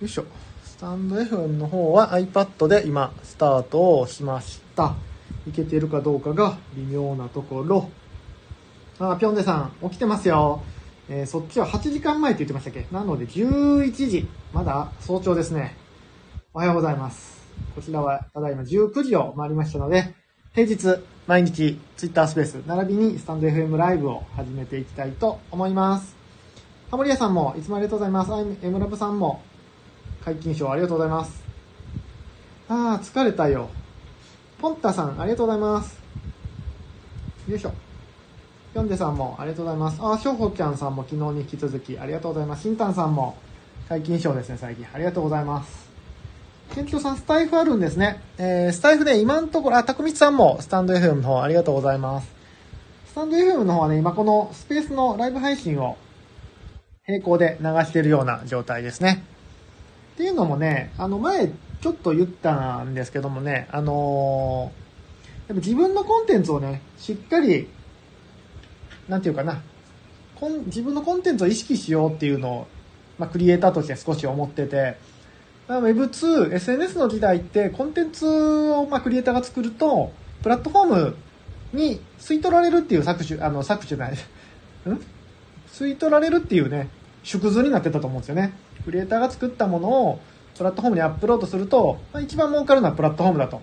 よいしょ。スタンド FM の方は iPad で今スタートをしました。いけてるかどうかが微妙なところ。あ、ぴょんでさん、起きてますよ。えーそっちは8時間前って言ってましたっけ？なので11時。まだ早朝ですね。おはようございます。こちらはただいま19時を回りましたので、平日毎日 Twitter スペース並びにスタンド FM ライブを始めていきたいと思います。ハモリアさんもいつもありがとうございます。あいエムラブさんも解禁賞ありがとうございます。あー、疲れたよ。ポンタさん、ありがとうございます。よいしょ。ヨンデさんもありがとうございます。あー、しょうほちゃんさんも昨日に引き続きありがとうございます。しんたんさんも解禁賞ですね、最近。ありがとうございます。ケンキョさん、スタイフあるんですね。えー、スタイフで今のところ、あ、たくみつさんもスタンド FM の方ありがとうございます。スタンド FM の方はね、今このスペースのライブ配信を並行で流しているような状態ですね。っていうのもね、あの前ちょっと言ったんですけどもね、あのーやっぱ自分のコンテンツをね、しっかり、なんていうかな、コン自分のコンテンツを意識しようっていうのを、まあ、クリエイターとして少し思ってて、まあ Web2、SNS の時代ってコンテンツをまあクリエイターが作ると、プラットフォームに吸い取られるっていう搾取、あの、搾取じゃない、ん？吸い取られるっていうね、縮図になってたと思うんですよね。クリエイターが作ったものをプラットフォームにアップロードすると、まあ、一番儲かるのはプラットフォームだと。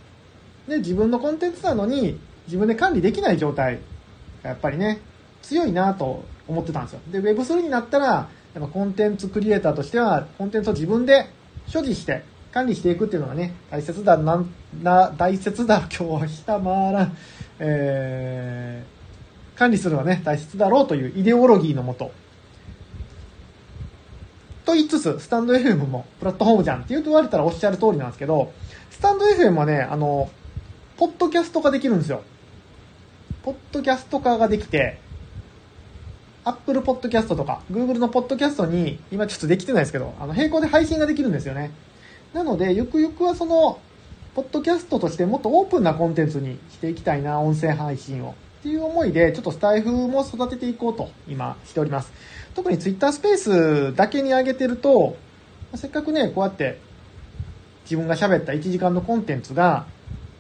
で、自分のコンテンツなのに自分で管理できない状態がやっぱりね、強いなと思ってたんですよ。で、Web3 になったら、やっぱコンテンツクリエイターとしては、コンテンツを自分で所持して管理していくっていうのがね、大切だなな、大切だ、今日はひたまらん、えー、管理するのはね、大切だろうというイデオロギーのもと、と言いつつ、スタンド FM もプラットフォームじゃんって言われたらおっしゃる通りなんですけど、スタンド FM はね、あの、ポッドキャスト化できるんですよ。ポッドキャスト化ができて、Apple Podcast とか Google のポッドキャストに今ちょっとできてないですけど、あの並行で配信ができるんですよね。なので、ゆくゆくはその、ポッドキャストとしてもっとオープンなコンテンツにしていきたいな、音声配信を。っていう思いで、ちょっとスタイフも育てていこうと今しております。特に Twitter スペースだけに上げてると、せっかくね、こうやって自分が喋った1時間のコンテンツが、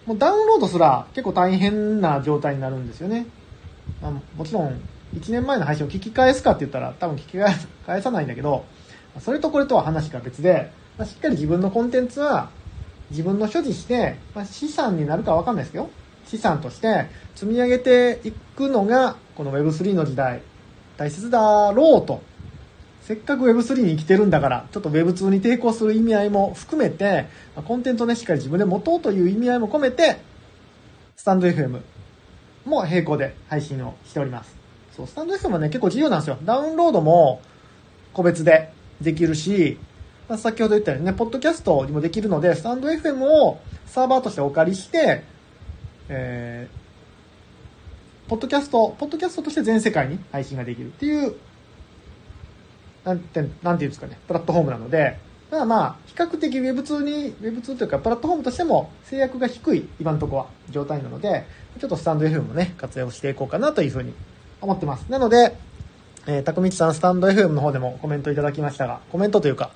もうダウンロードすら結構大変な状態になるんですよね。まあ、もちろん、1年前の配信を聞き返すかって言ったら多分聞き返返さないんだけど、それとこれとは話が別で、まあ、しっかり自分のコンテンツは自分の所持して、まあ、資産になるかわかんないですけど、資産として積み上げていくのが、この Web3 の時代、大切だろうと。せっかく Web3 に生きてるんだから、ちょっと Web2 に抵抗する意味合いも含めて、コンテンツをね、しっかり自分で持とうという意味合いも込めて、スタンド FM も並行で配信をしております。そう、スタンド FM はね、結構自由なんですよ。ダウンロードも個別でできるし、ま、先ほど言ったようにね、ポッドキャストにもできるので、スタンド FM をサーバーとしてお借りして、えー、ポッドキャスト、ポッドキャストとして全世界に配信ができるっていう、なんて、なんていうんですかね、プラットフォームなので、まあまあ、比較的 Web2 に、Web2 というか、プラットフォームとしても制約が低い、今のところは、状態なので、ちょっとスタンド FM もね、活用していこうかなというふうに思ってます。なので、えー、たくみちさん、スタンド FM の方でもコメントいただきましたが、コメントというか、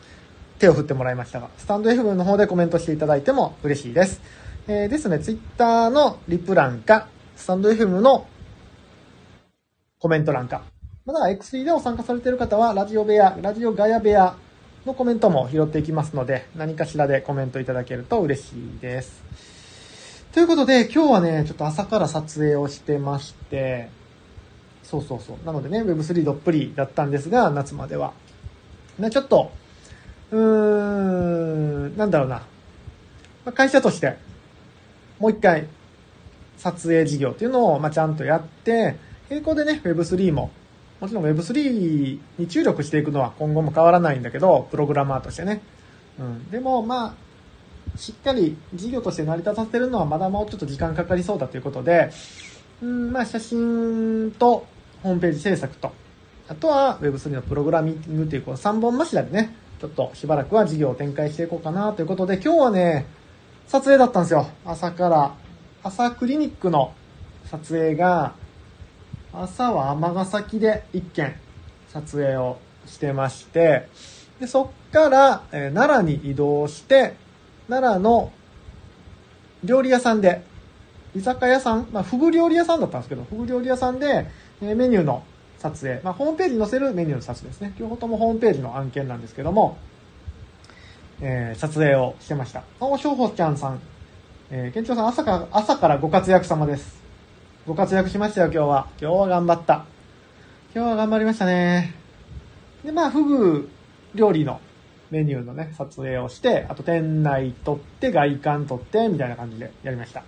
手を振ってもらいましたが、スタンド FM の方でコメントしていただいても嬉しいです。えー、ですね、ツイッターのリプ欄か、スタンド FM のコメント欄か、まだ X3 でお参加されている方は、ラジオ部屋、ラジオガヤ部屋のコメントも拾っていきますので、何かしらでコメントいただけると嬉しいです。ということで、今日はね、ちょっと朝から撮影をしてまして、そうそうそう。なのでね、Web3 どっぷりだったんですが、夏までは。ね、ちょっと、うーん、なんだろうな。会社として、もう一回、撮影事業っていうのを、まあ、ちゃんとやって、並行でね、Web3 も、もちろん Web3 に注力していくのは今後も変わらないんだけど、プログラマーとしてね。うん。でも、まあ、しっかり事業として成り立たせるのはまだもうちょっと時間かかりそうだということで、うん、まあ、写真とホームページ制作と、あとは Web3 のプログラミングっていうこの3本柱でね、ちょっとしばらくは事業を展開していこうかなということで、今日はね、撮影だったんですよ。朝から。朝クリニックの撮影が、朝は尼崎で一件撮影をしてまして、で、そっから、えー奈良に移動して、奈良の料理屋さんで、居酒屋さん、まあ、フグ料理屋さんだったんですけど、フグ料理屋さんで、えーメニューの撮影、まあ、ホームページに載せるメニューの撮影ですね。両方ともホームページの案件なんですけども、えー撮影をしてました。お、しょうほちゃんさん。えー、県庁さん朝から、朝からご活躍様です。ご活躍しましたよ、今日は。今日は頑張った。今日は頑張りましたね。で、まあ、フグ料理のメニューのね、撮影をして、あと店内撮って、外観撮って、みたいな感じでやりました。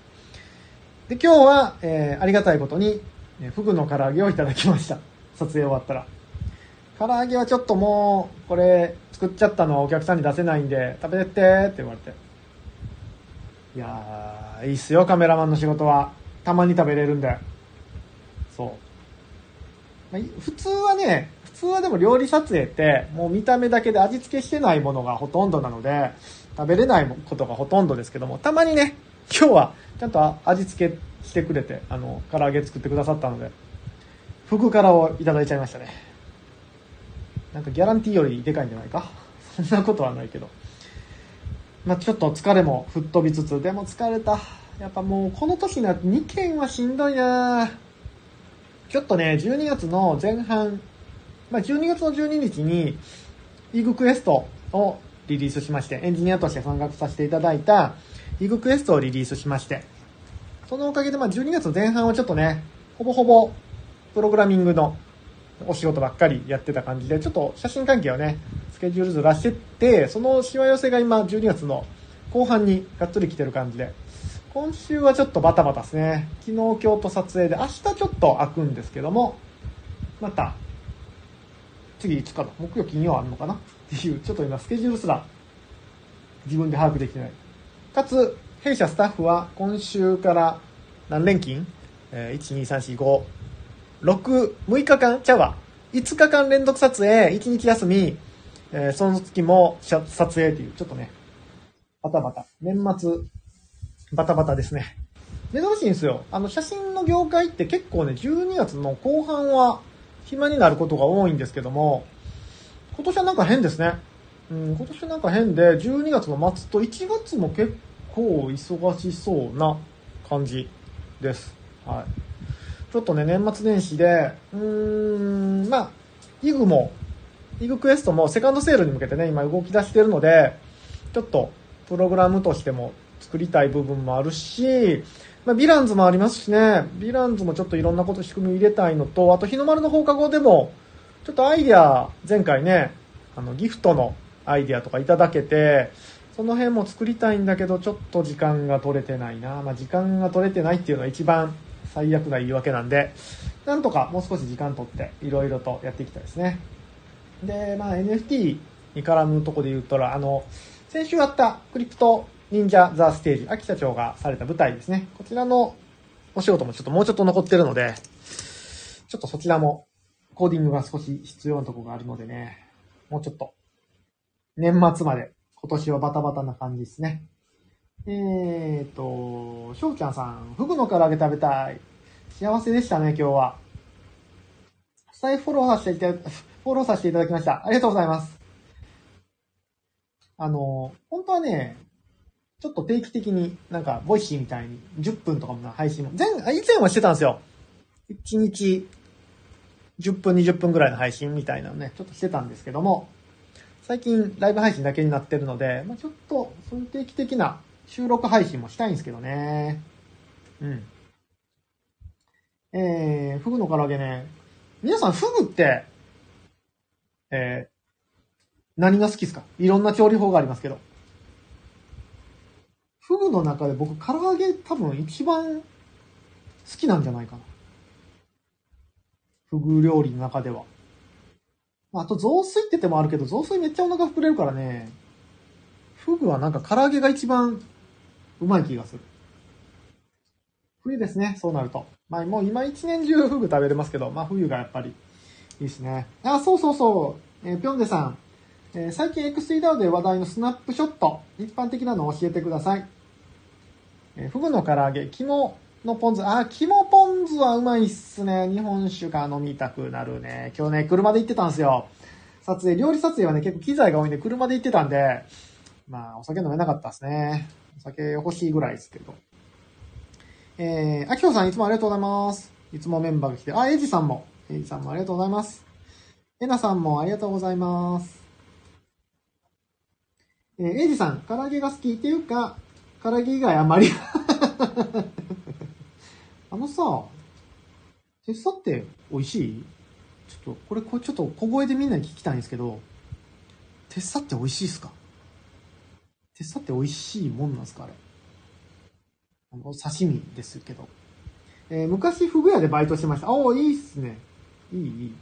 で、今日は、えーありがたいことに、えフグの唐揚げをいただきました。撮影終わったら。唐揚げはちょっともう、これ、作っちゃったのはお客さんに出せないんで、食べてってって言われて。いやー、いいっすよ、カメラマンの仕事は。たまに食べれるんで。そう。まあ、普通はね、普通はでも料理撮影って、もう見た目だけで味付けしてないものがほとんどなので、食べれないことがほとんどですけども、たまにね、今日はちゃんと味付けしてくれて、あの、唐揚げ作ってくださったので、福からをいただいちゃいましたね。なんかギャランティーよりでかいんじゃないか？そんなことはないけど。まあちょっと疲れも吹っ飛びつつ、でも疲れた。やっぱもうこの時になって2件はしんどいなちょっとね、12月の前半、まあ12月の12日に、イグクエストをリリースしまして、エンジニアとして参画させていただいた、イグクエストをリリースしまして、そのおかげでま12月の前半はちょっとね、ほぼほぼプログラミングのお仕事ばっかりやってた感じで、ちょっと写真関係をね、スケジュールずらしてって、そのしわ寄せが今12月の後半にがっつり来てる感じで、今週はちょっとバタバタですね。昨日、今日と撮影で、明日ちょっと開くんですけども、また、次いつかな木曜、金曜あるのかな？っていう、ちょっと今スケジュールすら自分で把握できてない。かつ、弊社スタッフは今週から何連勤？えー、1、2、3、4、5、6、6日間ちゃうわ。5日間連続撮影、1日休み、えーその月も撮影っていう、ちょっとね、バタバタ。年末、バタバタですね。珍しいんですよ。あの、写真の業界って結構ね、12月の後半は暇になることが多いんですけども、今年はなんか変ですね。うん、今年なんか変で、12月の末と1月も結構忙しそうな感じです。はい。ちょっとね、年末年始で、うーん、まあ、イグも、イグクエストもセカンドセールに向けてね、今動き出してるので、ちょっと、プログラムとしても作りたい部分もあるし、まあ、ヴィランズもありますしね、ヴィランズもちょっといろんなこと仕組み入れたいのと、あと日の丸の放課後でも、ちょっとアイディア、前回ね、あの、ギフトのアイディアとかいただけて、その辺も作りたいんだけど、ちょっと時間が取れてないな。まあ、時間が取れてないっていうのは一番最悪な言い訳なんで、なんとかもう少し時間取って、いろいろとやっていきたいですね。で、まあ、NFT に絡むとこで言うとら、あの、先週あったクリプト忍者ザ・ステージ、秋社長がされた舞台ですね。こちらのお仕事もちょっともうちょっと残ってるので、ちょっとそちらもコーディングが少し必要なとこがあるのでね、もうちょっと年末まで今年はバタバタな感じですね。えーと、しょうちゃんさん、フグの唐揚げ食べたい。幸せでしたね、今日は。スタイフォローさせていただ、フォローさせていただきました。ありがとうございます。あの、本当はね、ちょっと定期的になんか、ボイシーみたいに10分とかも配信も、前、以前はしてたんですよ。1日10分、20分ぐらいの配信みたいなのね、ちょっとしてたんですけども、最近ライブ配信だけになってるので、まあ、ちょっと、そういう定期的な収録配信もしたいんですけどね。うん。えー、フグの唐揚げね。皆さん、フグって、えー、何が好きですか？いろんな調理法がありますけど。フグの中で僕、唐揚げ多分一番好きなんじゃないかな。フグ料理の中では。ああと雑炊って手もあるけど、雑炊めっちゃお腹膨れるからね。フグはなんか唐揚げが一番うまい気がする。冬ですね、そうなると。まあもう今一年中フグ食べれますけど、まあ冬がやっぱりいいですね。あ、そうそうそう。えーぴょんでさん。えー最近 X3DAO で話題のスナップショット。一般的なのを教えてください。えーフグの唐揚げ、肝のポン酢。あ、肝ポン酢はうまいっすね。日本酒が飲みたくなるね。今日ね、車で行ってたんですよ。撮影、料理撮影はね、結構機材が多いんで、車で行ってたんで、まあ、お酒飲めなかったですね。お酒欲しいぐらいですけど。えー、あきほさんいつもありがとうございます。いつもメンバーが来て、あ、エイジさんも、エイジさんもありがとうございます。えなさんもありがとうございます。えー、エイジさん、唐揚げが好きっていうか、唐揚げ以外あんまり。あのさ、テッサって美味しい？ちょっと、これ、これちょっと小声でみんなに聞きたいんですけど、テッサって美味しいっすか？テッサって美味しいもんなんですかあれ？あの、刺身ですけど。えー昔、フグ屋でバイトしてました。あおいいっすね。いい、いい。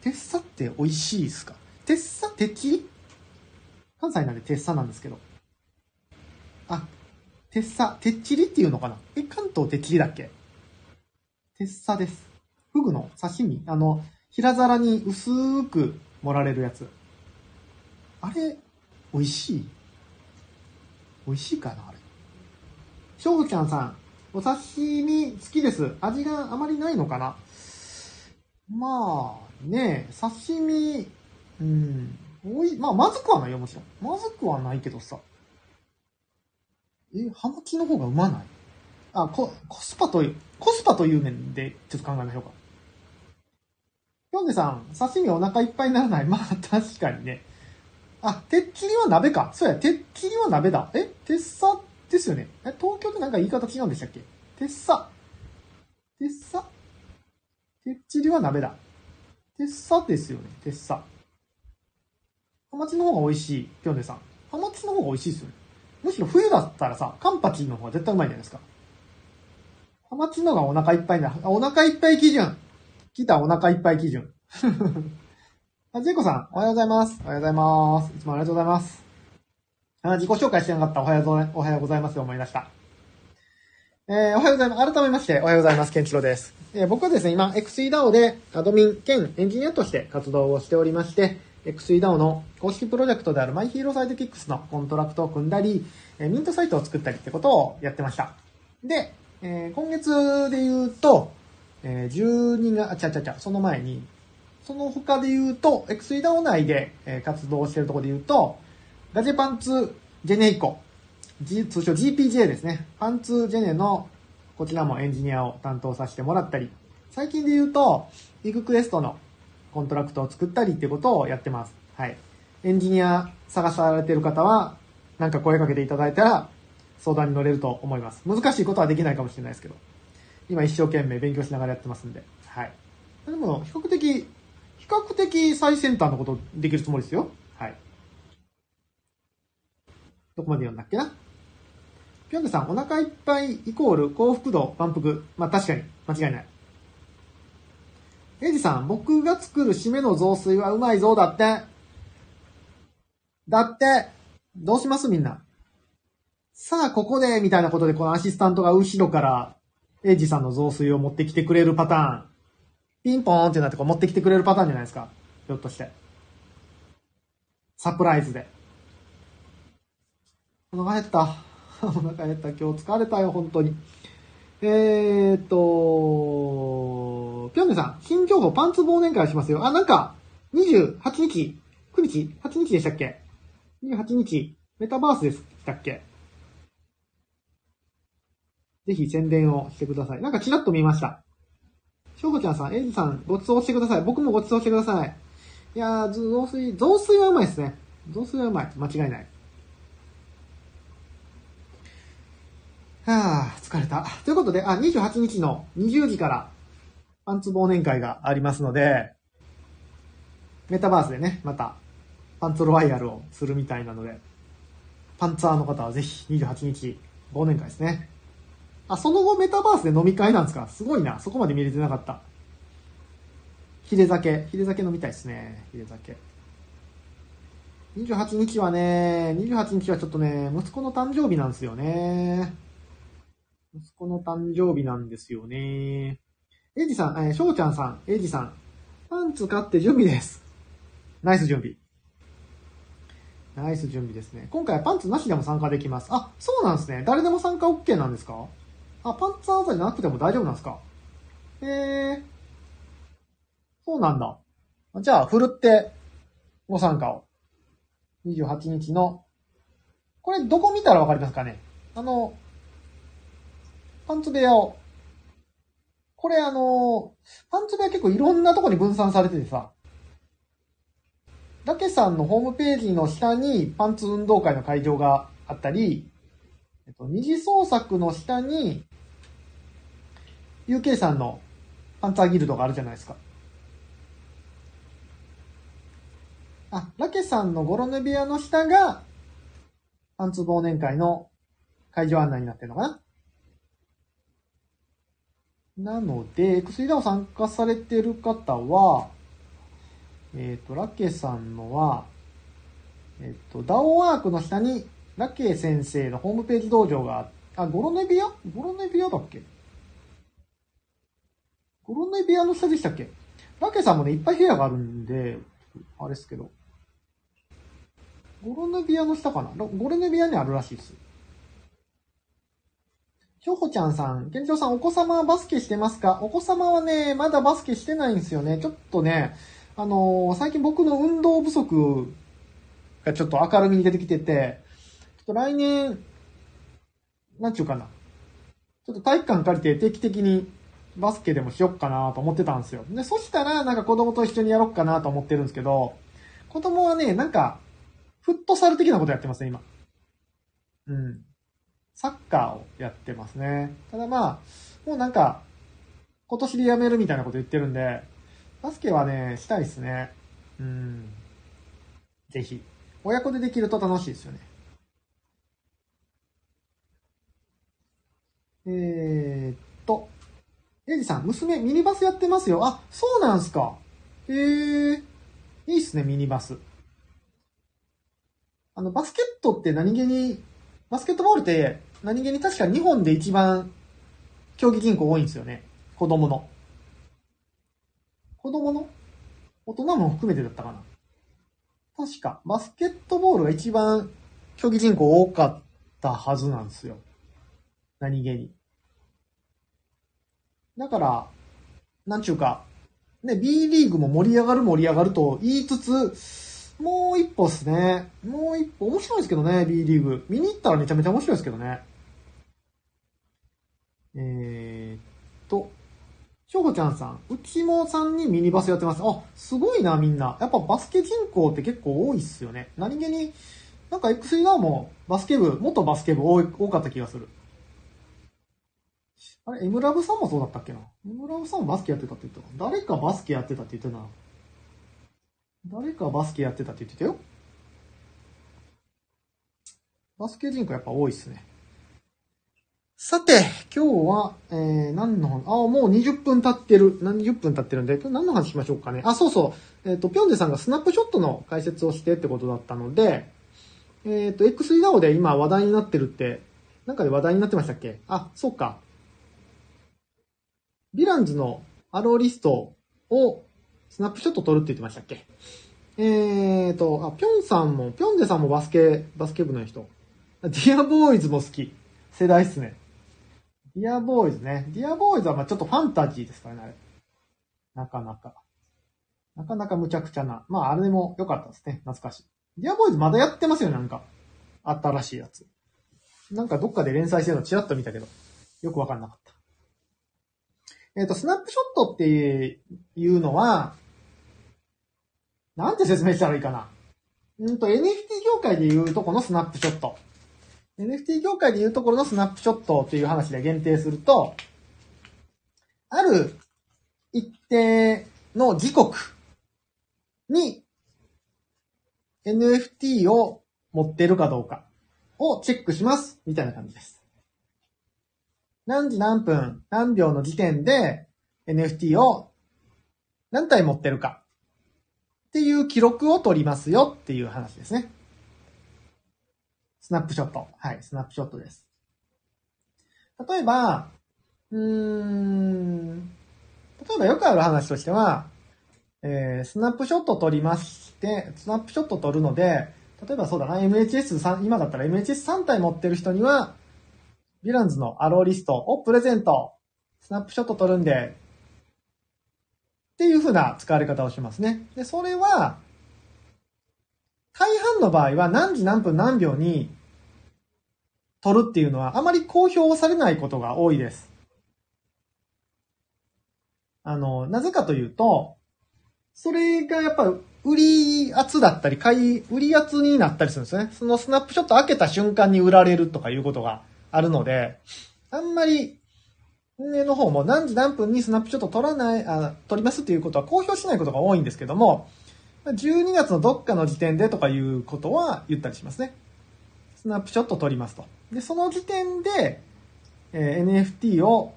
テッサって美味しいっすか？テッサてっちり関西なんでテッサなんですけど。あ、テッサ、てっちりっていうのかな？え、関東てっちりだっけ？テッサです。フグの刺身？あの、平皿に薄く盛られるやつ。あれ、美味しい？美味しいかなあれ。しょうちゃんさん、お刺身好きです。味があまりないのかな？まあ、ねえ、刺身、うん、おい、まあ、まずくはないよ、もちろん。まずくはないけどさ。え、ハマチの方がうまない？あ、コ、コスパという、コスパという面でちょっと考えましょうか。ヨンデさん、刺身お腹いっぱいにならない？まあ、確かにね。あ、てっきりは鍋か。そうや、てっきりは鍋だ。えてっさですよね。え、東京ってなんか言い方違うんでしたっけ？てっさ。てっさてっちりは鍋だ。てっさですよね。てっさ。ハマチの方が美味しい。ヨンデさん。ハマチの方が美味しいですよね。むしろ冬だったらさ、カンパチの方が絶対うまいじゃないですか。ハマチの方がお腹いっぱいだ。あお腹いっぱい基準。来た、お腹いっぱい基準。あ、ジェイコさん、おはようございます。おはようございます。いつもありがとうございます。あ、自己紹介してなかった。おはようございおはようございます。思い出した。えー、おはようございます。改めまして、おはようございます。ケンチロです。えー僕はですね、今、XEDAO でアドミン兼エンジニアとして活動をしておりまして、XEDAO の公式プロジェクトである MyHeroSideKicks のコントラクトを組んだり、えーミントサイトを作ったりってことをやってました。で、えー今月で言うと、えー12月、あ、ちゃちゃちゃ、その前に、その他で言うと、XEDAO 内で、活動しているところで言うと、ガジェパンツジェネイコ、G、通称 GPJ ですね。パンツジェネの、こちらもエンジニアを担当させてもらったり、最近で言うと、ビッグクエストのコントラクトを作ったりっていうことをやってます。はい。エンジニア探されてる方は、なんか声かけていただいたら、相談に乗れると思います。難しいことはできないかもしれないですけど、今一生懸命勉強しながらやってますんで、はい。でも、比較的、比較的最先端のことできるつもりですよ。はい。どこまで読んだっけな？ぴょんでさん、お腹いっぱいイコール幸福度、満腹。まあ確かに、間違いない。エイジさん、僕が作る締めの雑炊はうまいぞ、だって。だって、どうします？みんな。さあ、ここで、みたいなことで、このアシスタントが後ろから、エイジさんの雑炊を持ってきてくれるパターン。ピンポーンってなってこう持ってきてくれるパターンじゃないですか。ひょっとして。サプライズで。お腹減った。お腹減った。今日疲れたよ、本当に。えーっと、ぴょんねさん、新情報パンツ忘年会しますよ。あ、なんか、28日 ?9 日 ?8 日でしたっけ ?28 日、メタバースでしたっけ？ぜひ宣伝をしてください。なんかちらっと見ました。しょうこちゃんさん、エイジさん、ごちそうしてください。僕もごちそうしてください。いやー、雑炊、雑炊はうまいですね。雑炊はうまい。間違いない。はあ、疲れた。ということで、あ、28日の20時から、パンツ忘年会がありますので、メタバースでね、また、パンツロワイヤルをするみたいなので、パンツァーの方はぜひ28日、忘年会ですね。あ、その後メタバースで飲み会なんですか？すごいな。そこまで見れてなかった。ヒレ酒。ヒレ酒飲みたいですね。ヒレ酒。28日はね、28日はちょっとね、息子の誕生日なんですよね。息子の誕生日なんですよね。エイジさん、えー、翔ちゃんさん、エイジさん。パンツ買って準備です。ナイス準備。ナイス準備ですね。今回はパンツなしでも参加できます。あ、そうなんですね。誰でも参加 OK なんですか？あ、パンツアーザじゃなくてても大丈夫なんですか？へえ。そうなんだ。じゃあ、ふるって、ご参加を。28日の、これどこ見たらわかりますかね？あの、パンツ部屋を。これあの、パンツ部屋結構いろんなとこに分散されててさ、ラケさんのホームページの下にパンツ運動会の会場があったり、えっと、二次創作の下に、UK さんのパンツァーギルドがあるじゃないですか。あ、ラケさんのゴロネビアの下が、パンツ忘年会の会場案内になってるのかな。なので、薬ダを参加されてる方は、えっ、ー、と、ラケさんのは、えっ、ー、と、ダオワークの下に、ラケ先生のホームページ道場があ、あ、ゴロネビア？ゴロネビアだっけ？ゴロネビアの下でしたっけ？ラケさんもね、いっぱい部屋があるんで、あれですけど。ゴロネビアの下かな？ゴロネビアにあるらしいです。しょほちゃんさん、けんちょうさん、お子様はバスケしてますか？お子様はね、まだバスケしてないんですよね。ちょっとね、あのー、最近僕の運動不足がちょっと明るみに出てきてて、ちょっと来年、なんちゅうかな。ちょっと体育館借りて定期的にバスケでもしよっかなと思ってたんですよ。で、そしたらなんか子供と一緒にやろっかなと思ってるんですけど、子供はね、なんか、フットサル的なことやってますね、今。うん。サッカーをやってますね。ただまあ、もうなんか、今年で辞めるみたいなこと言ってるんで、バスケはね、したいっすね。うん。ぜひ。親子でできると楽しいですよね。えー、っ、エイジさん、娘ミニバスやってますよ。あ、そうなんすか。へえ、いいっすね、ミニバス。あの、バスケットって何気に、バスケットボールって何気に確か日本で一番競技人口多いんですよね。子供の。子供の？大人も含めてだったかな。確か、バスケットボールが一番競技人口多かったはずなんですよ。何気に。だから、なんちゅうか、ね、B リーグも盛り上がる盛り上がると言いつつ、もう一歩っすね。もう一歩、面白いですけどね、B リーグ。見に行ったらめちゃめちゃ面白いですけどね。えー、っと、しょうこちゃんさん、うちもさんにミニバスやってます。あ、すごいな、みんな。やっぱバスケ人口って結構多いっすよね。何気に、なんか X ガーもバスケ部、元バスケ部多多かった気がする。あれ、エムラブさんもそうだったっけな？エムラブさんもバスケやってたって言ってた誰かバスケやってたって言ってたな。誰かバスケやってたって言ってたよ。バスケ人口やっぱ多いっすね。さて、今日は、えー、何の話、あ、もう20分経ってる。何十分経ってるんで、今日何の話しましょうかね。あ、そうそう。えっ、ー、と、ぴょんでさんがスナップショットの解説をしてってことだったので、えっ、ー、と、X ダオで今話題になってるって、なんかで話題になってましたっけ？あ、そうか。ヴィランズのアローリストをスナップショット撮るって言ってましたっけ？えーと、あ、ぴょんさんも、ぴょんでさんもバスケ、バスケ部の人。ディアボーイズも好き。世代っすね。ディアボーイズね。ディアボーイズはまあちょっとファンタジーですからね、あれ。なかなか。なかなか無茶苦茶な。まああれでも良かったですね。懐かしい。ディアボーイズまだやってますよ、なんか。新しいやつ。なんかどっかで連載してるのチラッと見たけど、よくわかんなかった。えっ、ー、と、スナップショットっていうのは、なんて説明したらいいかな。うんと、NFT 業界でいうとこのスナップショット。NFT 業界でいうところのスナップショットっていう話で限定すると、ある一定の時刻に NFT を持ってるかどうかをチェックします。みたいな感じです。何時何分何秒の時点で NFT を何体持ってるかっていう記録を取りますよっていう話ですね。スナップショット。はい、スナップショットです。例えば、うーん、例えばよくある話としては、えー、スナップショット撮りまして、スナップショット撮るので、例えばそうだな、MHS3、今だったら MHS3 体持ってる人には、ヴィランズのアローリストをプレゼント、スナップショット撮るんで、っていう風な使われ方をしますね。で、それは、大半の場合は何時何分何秒に撮るっていうのはあまり公表されないことが多いです。あの、なぜかというと、それがやっぱ売り圧だったり、買い、売り圧になったりするんですね。そのスナップショット開けた瞬間に売られるとかいうことがあるので、あんまり運営の方も何時何分にスナップショット撮らない、あ、撮りますっていうことは公表しないことが多いんですけども、12月のどっかの時点でとかいうことは言ったりしますね。スナップショット撮りますと。で、その時点で、えー、NFT を、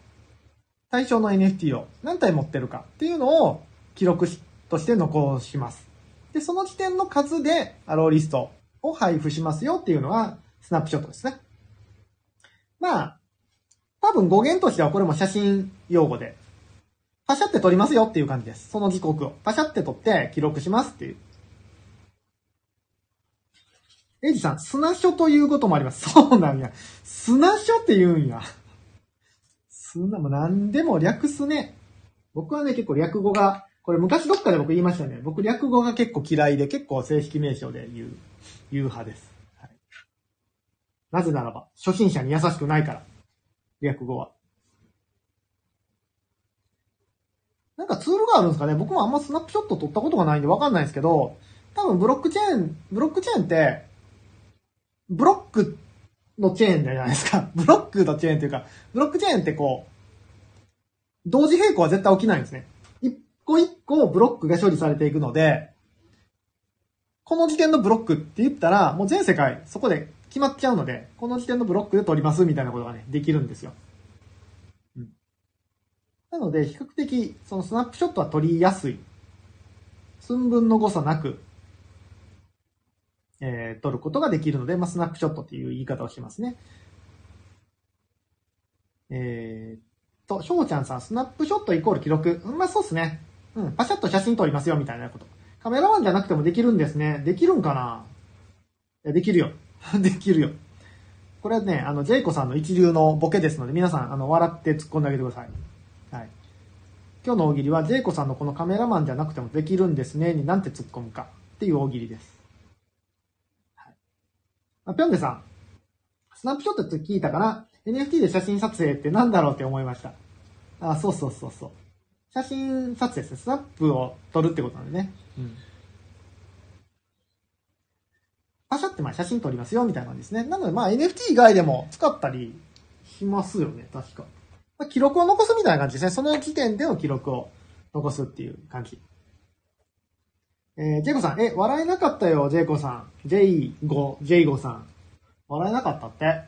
対象の NFT を何体持ってるかっていうのを記録として残します。で、その時点の数でアローリストを配布しますよっていうのがスナップショットですね。まあ、多分語源としてはこれも写真用語で、パシャって撮りますよっていう感じです。その時刻を。パシャって撮って記録しますっていう。エイジさん、砂書ということもあります。そうなんや。砂書って言うんや。砂も何でも略すね。僕はね、結構略語が、これ昔どっかで僕言いましたね。僕略語が結構嫌いで、結構正式名称で言う、言う派です。なぜならば、初心者に優しくないから。略語は。なんかツールがあるんですかね僕もあんまスナップショット撮ったことがないんでわかんないですけど、多分ブロックチェーン、ブロックチェーンって、ブロックのチェーンじゃないですか。ブロックのチェーンっていうか、ブロックチェーンってこう、同時並行は絶対起きないんですね。一個一個ブロックが処理されていくので、この時点のブロックって言ったら、もう全世界そこで決まっちゃうので、この時点のブロックで取りますみたいなことがね、できるんですよ。うん。なので、比較的、そのスナップショットは取りやすい。寸分の誤差なく、えー、取ることができるので、まあ、スナップショットっていう言い方をしますね。えー、と、しょうちゃんさん、スナップショットイコール記録。うん、まあ、そうっすね。うん、パシャッと写真撮りますよ、みたいなこと。カメラマンじゃなくてもできるんですね。できるんかな？いや、できるよ。できるよ。これはね、あの、ジェイコさんの一流のボケですので、皆さん、あの、笑って突っ込んであげてください。はい。今日の大喜利は、ジェイコさんのこのカメラマンじゃなくてもできるんですね、になんて突っ込むかっていう大喜利です。はい。あ、ぴょんでさん。スナップショットって聞いたから、NFT で写真撮影って何だろうって思いました。あ、そうそうそうそう。写真撮影ですね。スナップを撮るってことなんでね。うん。パシャってまあ写真撮りますよみたいな感じですね。なのでまあ NFT 以外でも使ったりしますよね、確か。まあ、記録を残すみたいな感じですね。その時点での記録を残すっていう感じ。えー、ジェイコさん、え、笑えなかったよ、ジェイコさん。ジェイゴ、ジェイゴさん。笑えなかったって。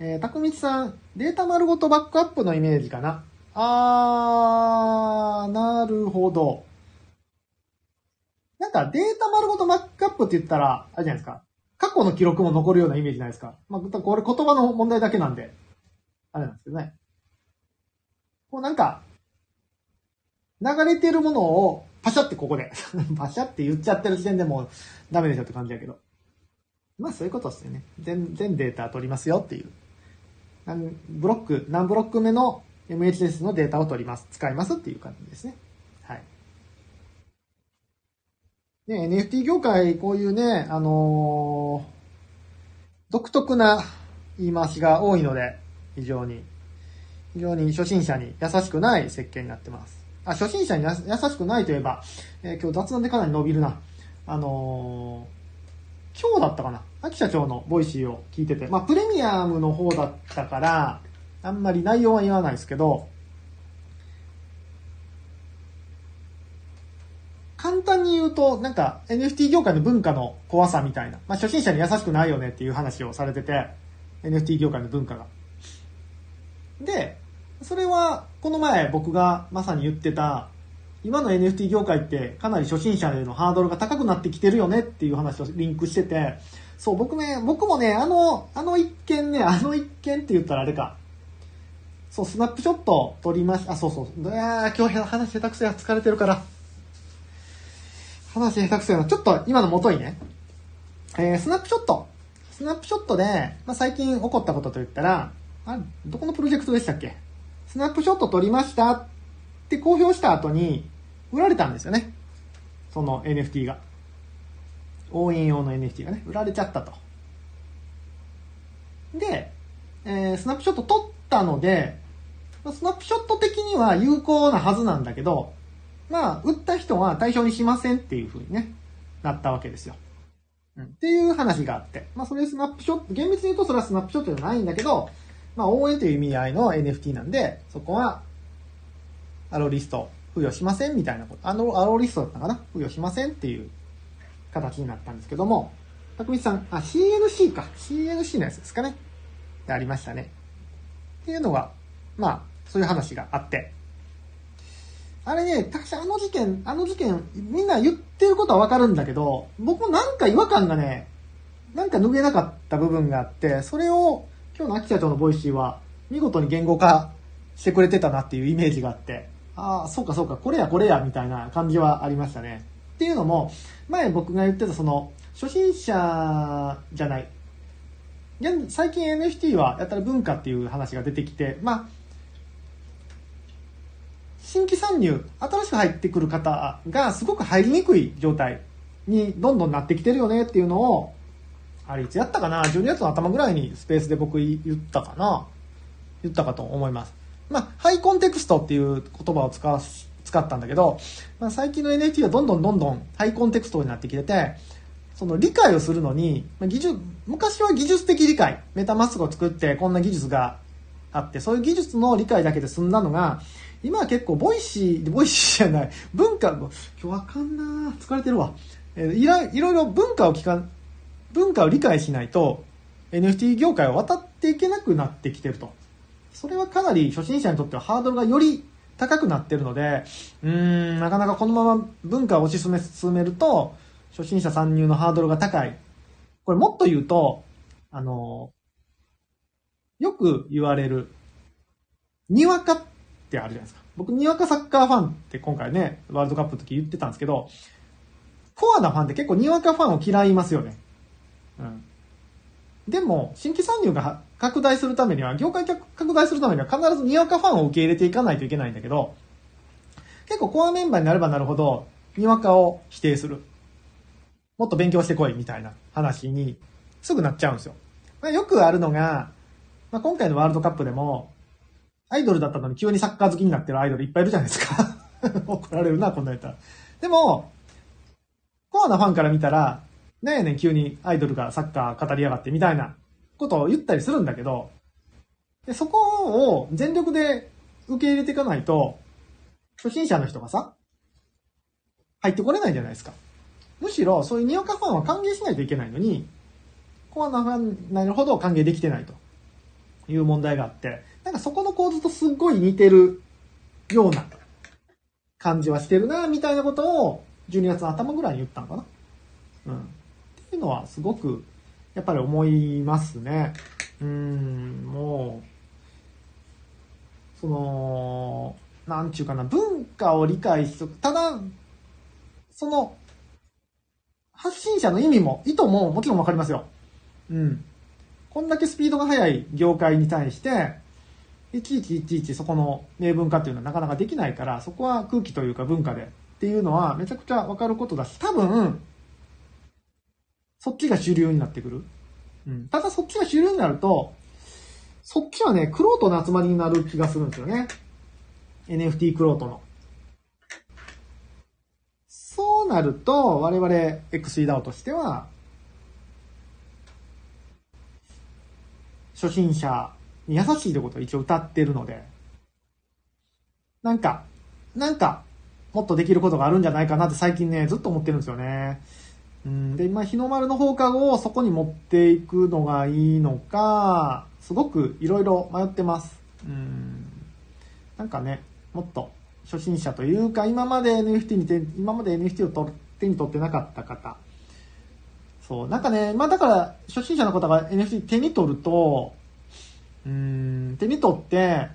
えー、たくみちさん、データ丸ごとバックアップのイメージかな。あー、なるほど。なんかデータ丸ごとバックアップって言ったら、あれじゃないですか。過去の記録も残るようなイメージないですか。まあ、これ言葉の問題だけなんで、あれなんですけどね。こうなんか、流れてるものをパシャってここで パシャって言っちゃってる時点でもうダメでしょって感じだけど。まあそういうことですよね。全、全データ取りますよっていう。ブロック、何ブロック目の MHS のデータを取ります。使いますっていう感じですね。ね、NFT 業界、こういうね、あのー、独特な言い回しが多いので、非常に、非常に初心者に優しくない設計になってます。あ、初心者に優しくないといえば、えー、今日雑談でかなり伸びるな。あのー、今日だったかな秋社長のボイシーを聞いてて、まあ、プレミアムの方だったから、あんまり内容は言わないですけど、簡単に言うと、なんか NFT 業界の文化の怖さみたいな、まあ、初心者に優しくないよねっていう話をされてて、NFT 業界の文化が。で、それは、この前僕がまさに言ってた、今の NFT 業界ってかなり初心者へのハードルが高くなってきてるよねっていう話をリンクしてて、そう、僕ね、僕もね、あの、あの一件ね、あの一件って言ったらあれか。そう、スナップショット撮りました。あ、そうそう。いや今日話下手くそや、疲れてるから。話下手くそやな。ちょっと今の元にね、えー、スナップショット。スナップショットで、まあ、最近起こったことと言ったら、あ、どこのプロジェクトでしたっけ？スナップショット撮りましたって公表した後に、売られたんですよね。その NFT が。応援用の NFT がね、売られちゃったと。で、えー、スナップショット撮ったので、スナップショット的には有効なはずなんだけど、まあ、売った人は対象にしませんっていう風にね、なったわけですよ。うん。っていう話があって。まあ、それスナップショット、厳密に言うとそれはスナップショットじゃないんだけど、まあ、応援という意味合いの NFT なんで、そこは、アローリスト付与しませんみたいなこと。あの、アローリストだったかな？付与しませんっていう形になったんですけども、匠さん、あ、CNC か。CNC のやつですかね。でありましたね。っていうのが、まあ、そういう話があって。あれね、確かあの事件、あの事件、みんな言ってることはわかるんだけど、僕もなんか違和感がね、なんか拭えなかった部分があって、それを今日の秋社長のボイシーは見事に言語化してくれてたなっていうイメージがあって、ああ、そうかそうか、これやこれやみたいな感じはありましたね。っていうのも、前僕が言ってたその、初心者じゃない。最近 NFT はやたら文化っていう話が出てきて、まあ、新規参入、新しく入ってくる方がすごく入りにくい状態にどんどんなってきてるよねっていうのを、あれいつやったかな ?12 月の頭ぐらいにスペースで僕言ったかな言ったかと思います。まあ、ハイコンテクストっていう言葉を使わ使ったんだけど、まあ、最近の NFT はどんどんどんどんハイコンテクストになってきてて、その理解をするのに、まあ、技術、昔は技術的理解、メタマスクを作ってこんな技術があって、そういう技術の理解だけで済んだのが、今は結構ボイシー、ボイシーじゃない、文化、今日わかんな疲れてるわ。えー、いらいろいろ文化を聞か、文化を理解しないと NFT 業界を渡っていけなくなってきてると。それはかなり初心者にとってはハードルがより高くなってるので、うーん、なかなかこのまま文化を推し進め、進めると、初心者参入のハードルが高い。これもっと言うと、あの、よく言われる、にわかってあるじゃないですか。僕、にわかサッカーファンって今回ね、ワールドカップの時言ってたんですけど、コアなファンって結構にわかファンを嫌いますよね。うん。でも、新規参入が拡大するためには、業界拡大するためには必ずにわかファンを受け入れていかないといけないんだけど、結構コアメンバーになればなるほど、にわかを否定する。もっと勉強してこいみたいな話にすぐなっちゃうんですよ。まあ、よくあるのが、まあ、今回のワールドカップでも、アイドルだったのに急にサッカー好きになってるアイドルいっぱいいるじゃないですか 怒られるな、こんなやったら。でも、コアなファンから見たら、なんやねん急にアイドルがサッカー語りやがってみたいなことを言ったりするんだけど、でそこを全力で受け入れていかないと、初心者の人がさ、入ってこれないじゃないですか。むしろ、そういうにわかファンは歓迎しないといけないのに、コアなファンなるほど歓迎できてないという問題があって、なんかそこの構図とすっごい似てるような感じはしてるな、みたいなことを12月の頭ぐらいに言ったのかな。うん。っていうのはすごく、やっぱり思いますね。うん、もう、その、なんちゅうかな、文化を理解しとく。ただ、その、発信者の意味も、意図ももちろんわかりますよ。うん。こんだけスピードが速い業界に対して、いちいちいちいちそこの明文化っていうのはなかなかできないから、そこは空気というか文化でっていうのはめちゃくちゃわかることだし、多分、そっちが主流になってくる。うん。ただそっちが主流になると、そっちはね、クロートの集まりになる気がするんですよね。NFT クロートの。そうなると、我々 XEDAO としては、初心者に優しいってことを一応歌ってるので、なんか、なんか、もっとできることがあるんじゃないかなって最近ね、ずっと思ってるんですよね。うん、で、今、日の丸の放課後をそこに持っていくのがいいのか、すごくいろいろ迷ってます。うん。なんかね、もっと初心者というか、今まで NFT にて、今まで NFT を手に取ってなかった方。そう、なんかね、まあだから、初心者の方が NFT 手に取ると、うん、手に取って、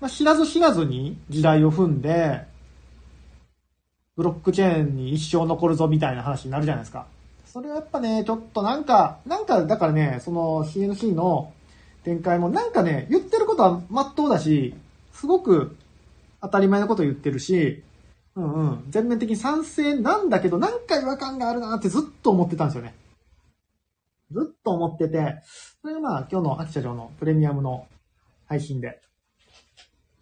まあ、知らず知らずに時代を踏んで、ブロックチェーンに一生残るぞみたいな話になるじゃないですか。それはやっぱね、ちょっとなんか、なんかだからね、その CNC の展開もなんかね、言ってることは真っ当だし、すごく当たり前のこと言ってるし、うんうん。全面的に賛成なんだけど、なんか違和感があるなってずっと思ってたんですよね。ずっと思ってて、それがまあ今日の秋社長のプレミアムの配信で、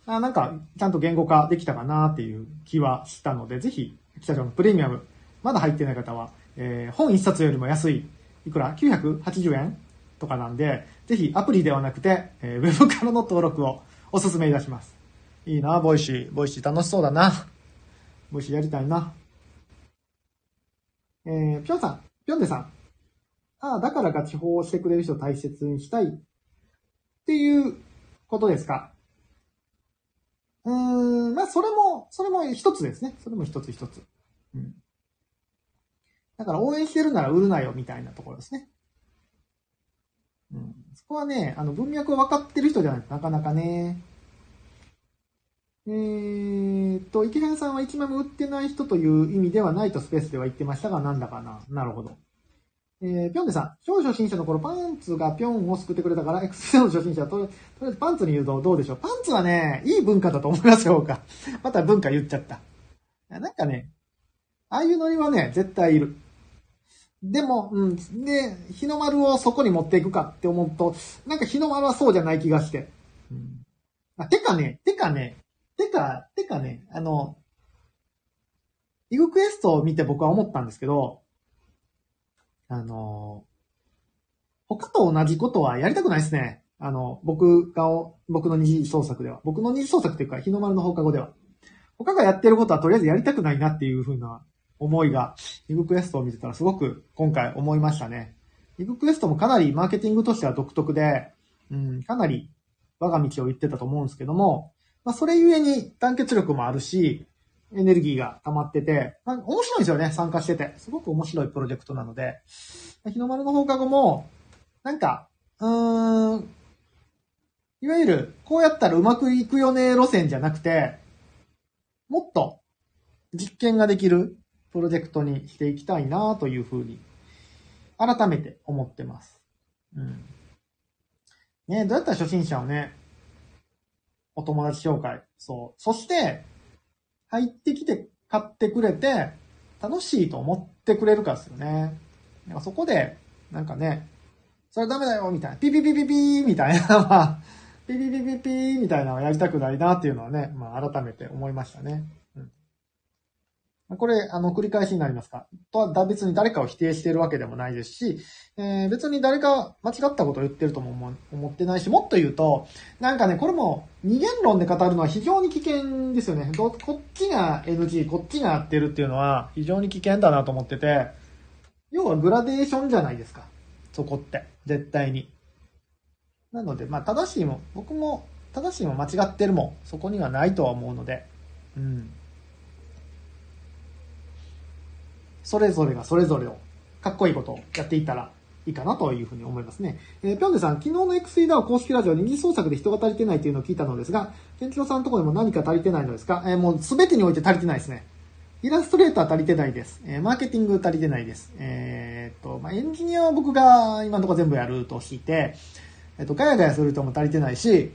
あなんかちゃんと言語化できたかなっていう気はしたので、ぜひ秋社長のプレミアム、まだ入ってない方は、えー、本一冊よりも安い、いくら ?980 円？とかなんで、ぜひアプリではなくて、えー、ウェブからの登録をお勧めいたします。いいな、ボイシー。ボイシー楽しそうだな。ボイシーやりたいな。えー、ぴょんさん、ぴょんでさん。ああ、だからガチ法をしてくれる人を大切にしたいっていうことですか？うーん、まあ、それも、それも一つですね。それも一つ一つ。うん。だから応援してるなら売るなよみたいなところですね。うん。そこはね、あの文脈を分かってる人じゃないとなかなかね。えーと、池原さんは1枚も売ってない人という意味ではないとスペースでは言ってましたが、なんだかな。なるほど。えー、ぴょんでさん、超初心者の頃パンツがぴょんを救ってくれたから、X の初心者はととりあえずパンツに言うとどうでしょう？パンツはね、いい文化だと思いますよ、か。また文化言っちゃった。なんかね、ああいうノリはね、絶対いる。でも、うん。で、日の丸をそこに持っていくかって思うと、なんか日の丸はそうじゃない気がして。うん、あてかね、てかね、てか、てかね、あの、イグクエストを見て僕は思ったんですけど、あの、他と同じことはやりたくないですね。あの、僕が、僕の二次創作では。僕の二次創作っていうか、日の丸の放課後では。他がやってることはとりあえずやりたくないなっていう風な思いが、イグクエストを見てたらすごく今回思いましたね。イグクエストもかなりマーケティングとしては独特で、うん、かなり我が道を言ってたと思うんですけども、まあ、それゆえに団結力もあるし、エネルギーが溜まってて、まあ、面白いんですよね、参加してて。すごく面白いプロジェクトなので。日の丸の放課後も、なんか、うーん、いわゆる、こうやったらうまくいくよね路線じゃなくて、もっと実験ができるプロジェクトにしていきたいなというふうに、改めて思ってます。うん。ねどうやったら初心者をね、お友達紹介。そう。そして、入ってきて買ってくれて、楽しいと思ってくれるかですよね。なんかそこで、なんかね、それダメだよみたいな、ピピピピピーみたいな、ピピピピピーみたいなのを やりたくないなっていうのはね、まあ改めて思いましたね。これ、あの、繰り返しになりますか？とは別に誰かを否定しているわけでもないですし、えー、別に誰か間違ったことを言ってるとも思ってないし、もっと言うと、なんかね、これも二元論で語るのは非常に危険ですよね。こっちが NG、こっちが合ってるっていうのは非常に危険だなと思ってて、要はグラデーションじゃないですか。そこって。絶対に。なので、まあ、正しいも、僕も正しいも間違ってるも、そこにはないとは思うので、うん。それぞれがそれぞれをかっこいいことをやっていったらいいかなというふうに思いますね。えー、ぴょんでさん、昨日の x ダ DAO 公式ラジオ二次創作で人が足りてないというのを聞いたのですが、ケンチロさんのところでも何か足りてないのですか？えー、もうすべてにおいて足りてないですね。イラストレーター足りてないです。えー、マーケティング足りてないです。えー、っと、まあ、エンジニアは僕が今のところ全部やるとして、えっと、ガヤガヤする人も足りてないし、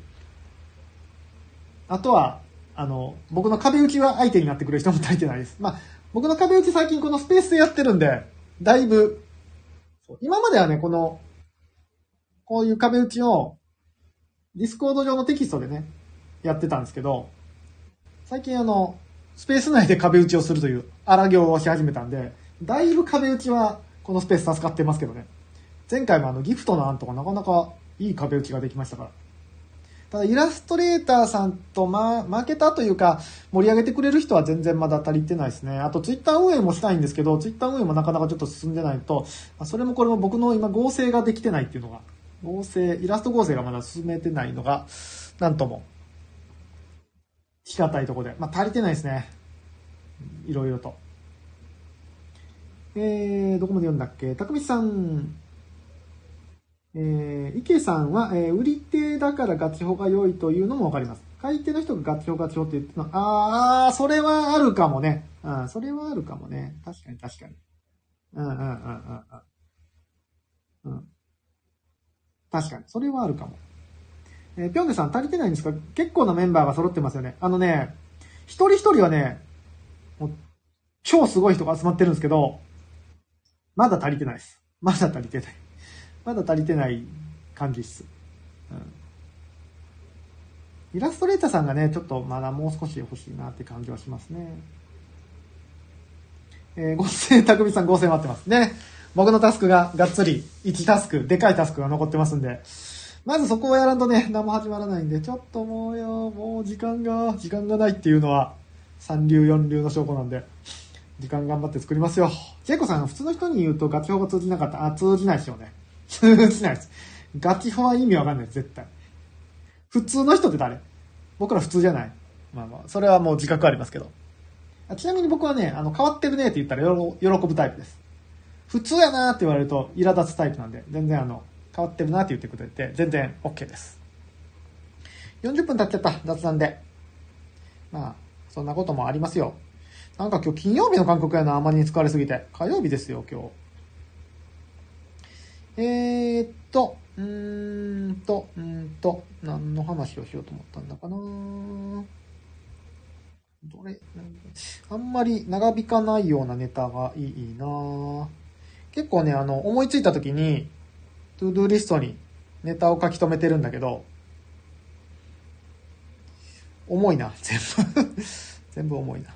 あとは、あの、僕の壁打ちは相手になってくれる人も足りてないです。まあ、僕の壁打ち最近このスペースでやってるんで、だいぶ、今まではね、この、こういう壁打ちを、ディスコード上のテキストでね、やってたんですけど、最近あの、スペース内で壁打ちをするという荒行をし始めたんで、だいぶ壁打ちはこのスペース助かってますけどね。前回もあのギフトの案とかなかなかいい壁打ちができましたから。ただイラストレーターさんとま、負けたというか、盛り上げてくれる人は全然まだ足りてないですね。あとツイッター運営もしたいんですけど、ツイッター運営もなかなかちょっと進んでないと、それもこれも僕の今合成ができてないっていうのが、合成、イラスト合成がまだ進めてないのが、なんとも、仕方いとこで。まあ足りてないですね。いろいろと。えー、どこまで読んだっけ？たくみさん、えー、池さんは、えー、売り手だからガチホが良いというのもわかります。買い手の人がガチホガチホって言ってるのは、あー、それはあるかもね。うん、それはあるかもね。確かに確かに。うんうんうんうんうん。うん。確かに。それはあるかも。えー、ぴょんねさん足りてないんですか？結構なメンバーが揃ってますよね。あのね、一人一人はね、もう超すごい人が集まってるんですけど、まだ足りてないです。まだ足りてない。まだ足りてない感じっす。うん、イラストレーターさんがね、ちょっとまだもう少し欲しいなって感じはしますね。えー、合成、たくみさん合成待ってますね。僕のタスクががっつり、1タスク、でかいタスクが残ってますんで、まずそこをやらんとね、何も始まらないんで、ちょっともうよ、もう時間が、時間がないっていうのは、三流四流の証拠なんで、時間頑張って作りますよ。ジェイコさん、普通の人に言うとガチ法が通じなかった。あ、通じないですよね。通じないです。ガチ法は意味わかんないです、絶対。普通の人って誰？僕ら普通じゃない。まあまあ、それはもう自覚ありますけど。ちなみに僕はね、あの、変わってるねって言ったら喜ぶタイプです。普通やなって言われると苛立つタイプなんで、全然あの、変わってるなって言ってくれて、全然 OK です。40分経っちゃった、雑談で。まあ、そんなこともありますよ。なんか今日金曜日の韓国やな、あまりに疲れすぎて。火曜日ですよ、今日。えー、っと、うーんと、うんと、何の話をしようと思ったんだかな。どれ、あんまり長引かないようなネタがいいな。結構ね、あの、思いついた時に、ToDoリストにネタを書き留めてるんだけど、重いな、全部。全部重いな。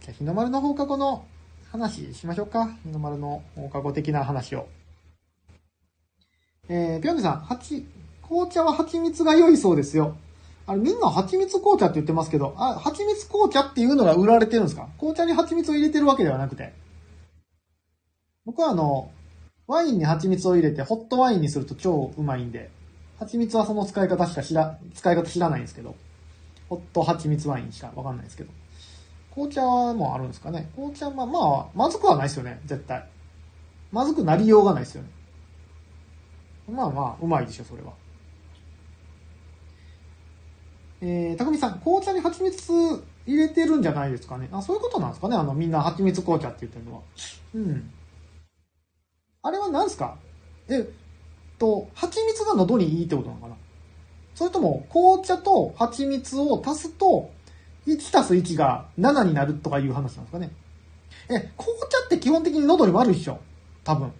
じゃ、日の丸の放課後の話しましょうか。日の丸の放課後的な話を。えー、ぴょんねさん、はち、紅茶は蜂蜜が良いそうですよ。あれ、みんな蜂蜜紅茶って言ってますけど、あ、蜂蜜紅茶っていうのが売られてるんですか？紅茶に蜂蜜を入れてるわけではなくて。僕はあの、ワインに蜂蜜を入れてホットワインにすると超うまいんで、蜂蜜はその使い方しか知ら、使い方知らないんですけど、ホット蜂蜜ワインしかわかんないですけど。紅茶もあるんですかね紅茶はまあ、まずくはないですよね、絶対。まずくなりようがないですよね。まあまあ、うまいでしょ、それは。えー、たくみさん、紅茶に蜂蜜入れてるんじゃないですかね。あ、そういうことなんですかねあの、みんな蜂蜜紅茶って言ってるのは。うん。あれは何ですか？えっと、蜂蜜が喉にいいってことなのかな？それとも、紅茶と蜂蜜を足すと、1たす1が7になるとかいう話なんですかねえ、紅茶って基本的に喉に悪いっしょ多分。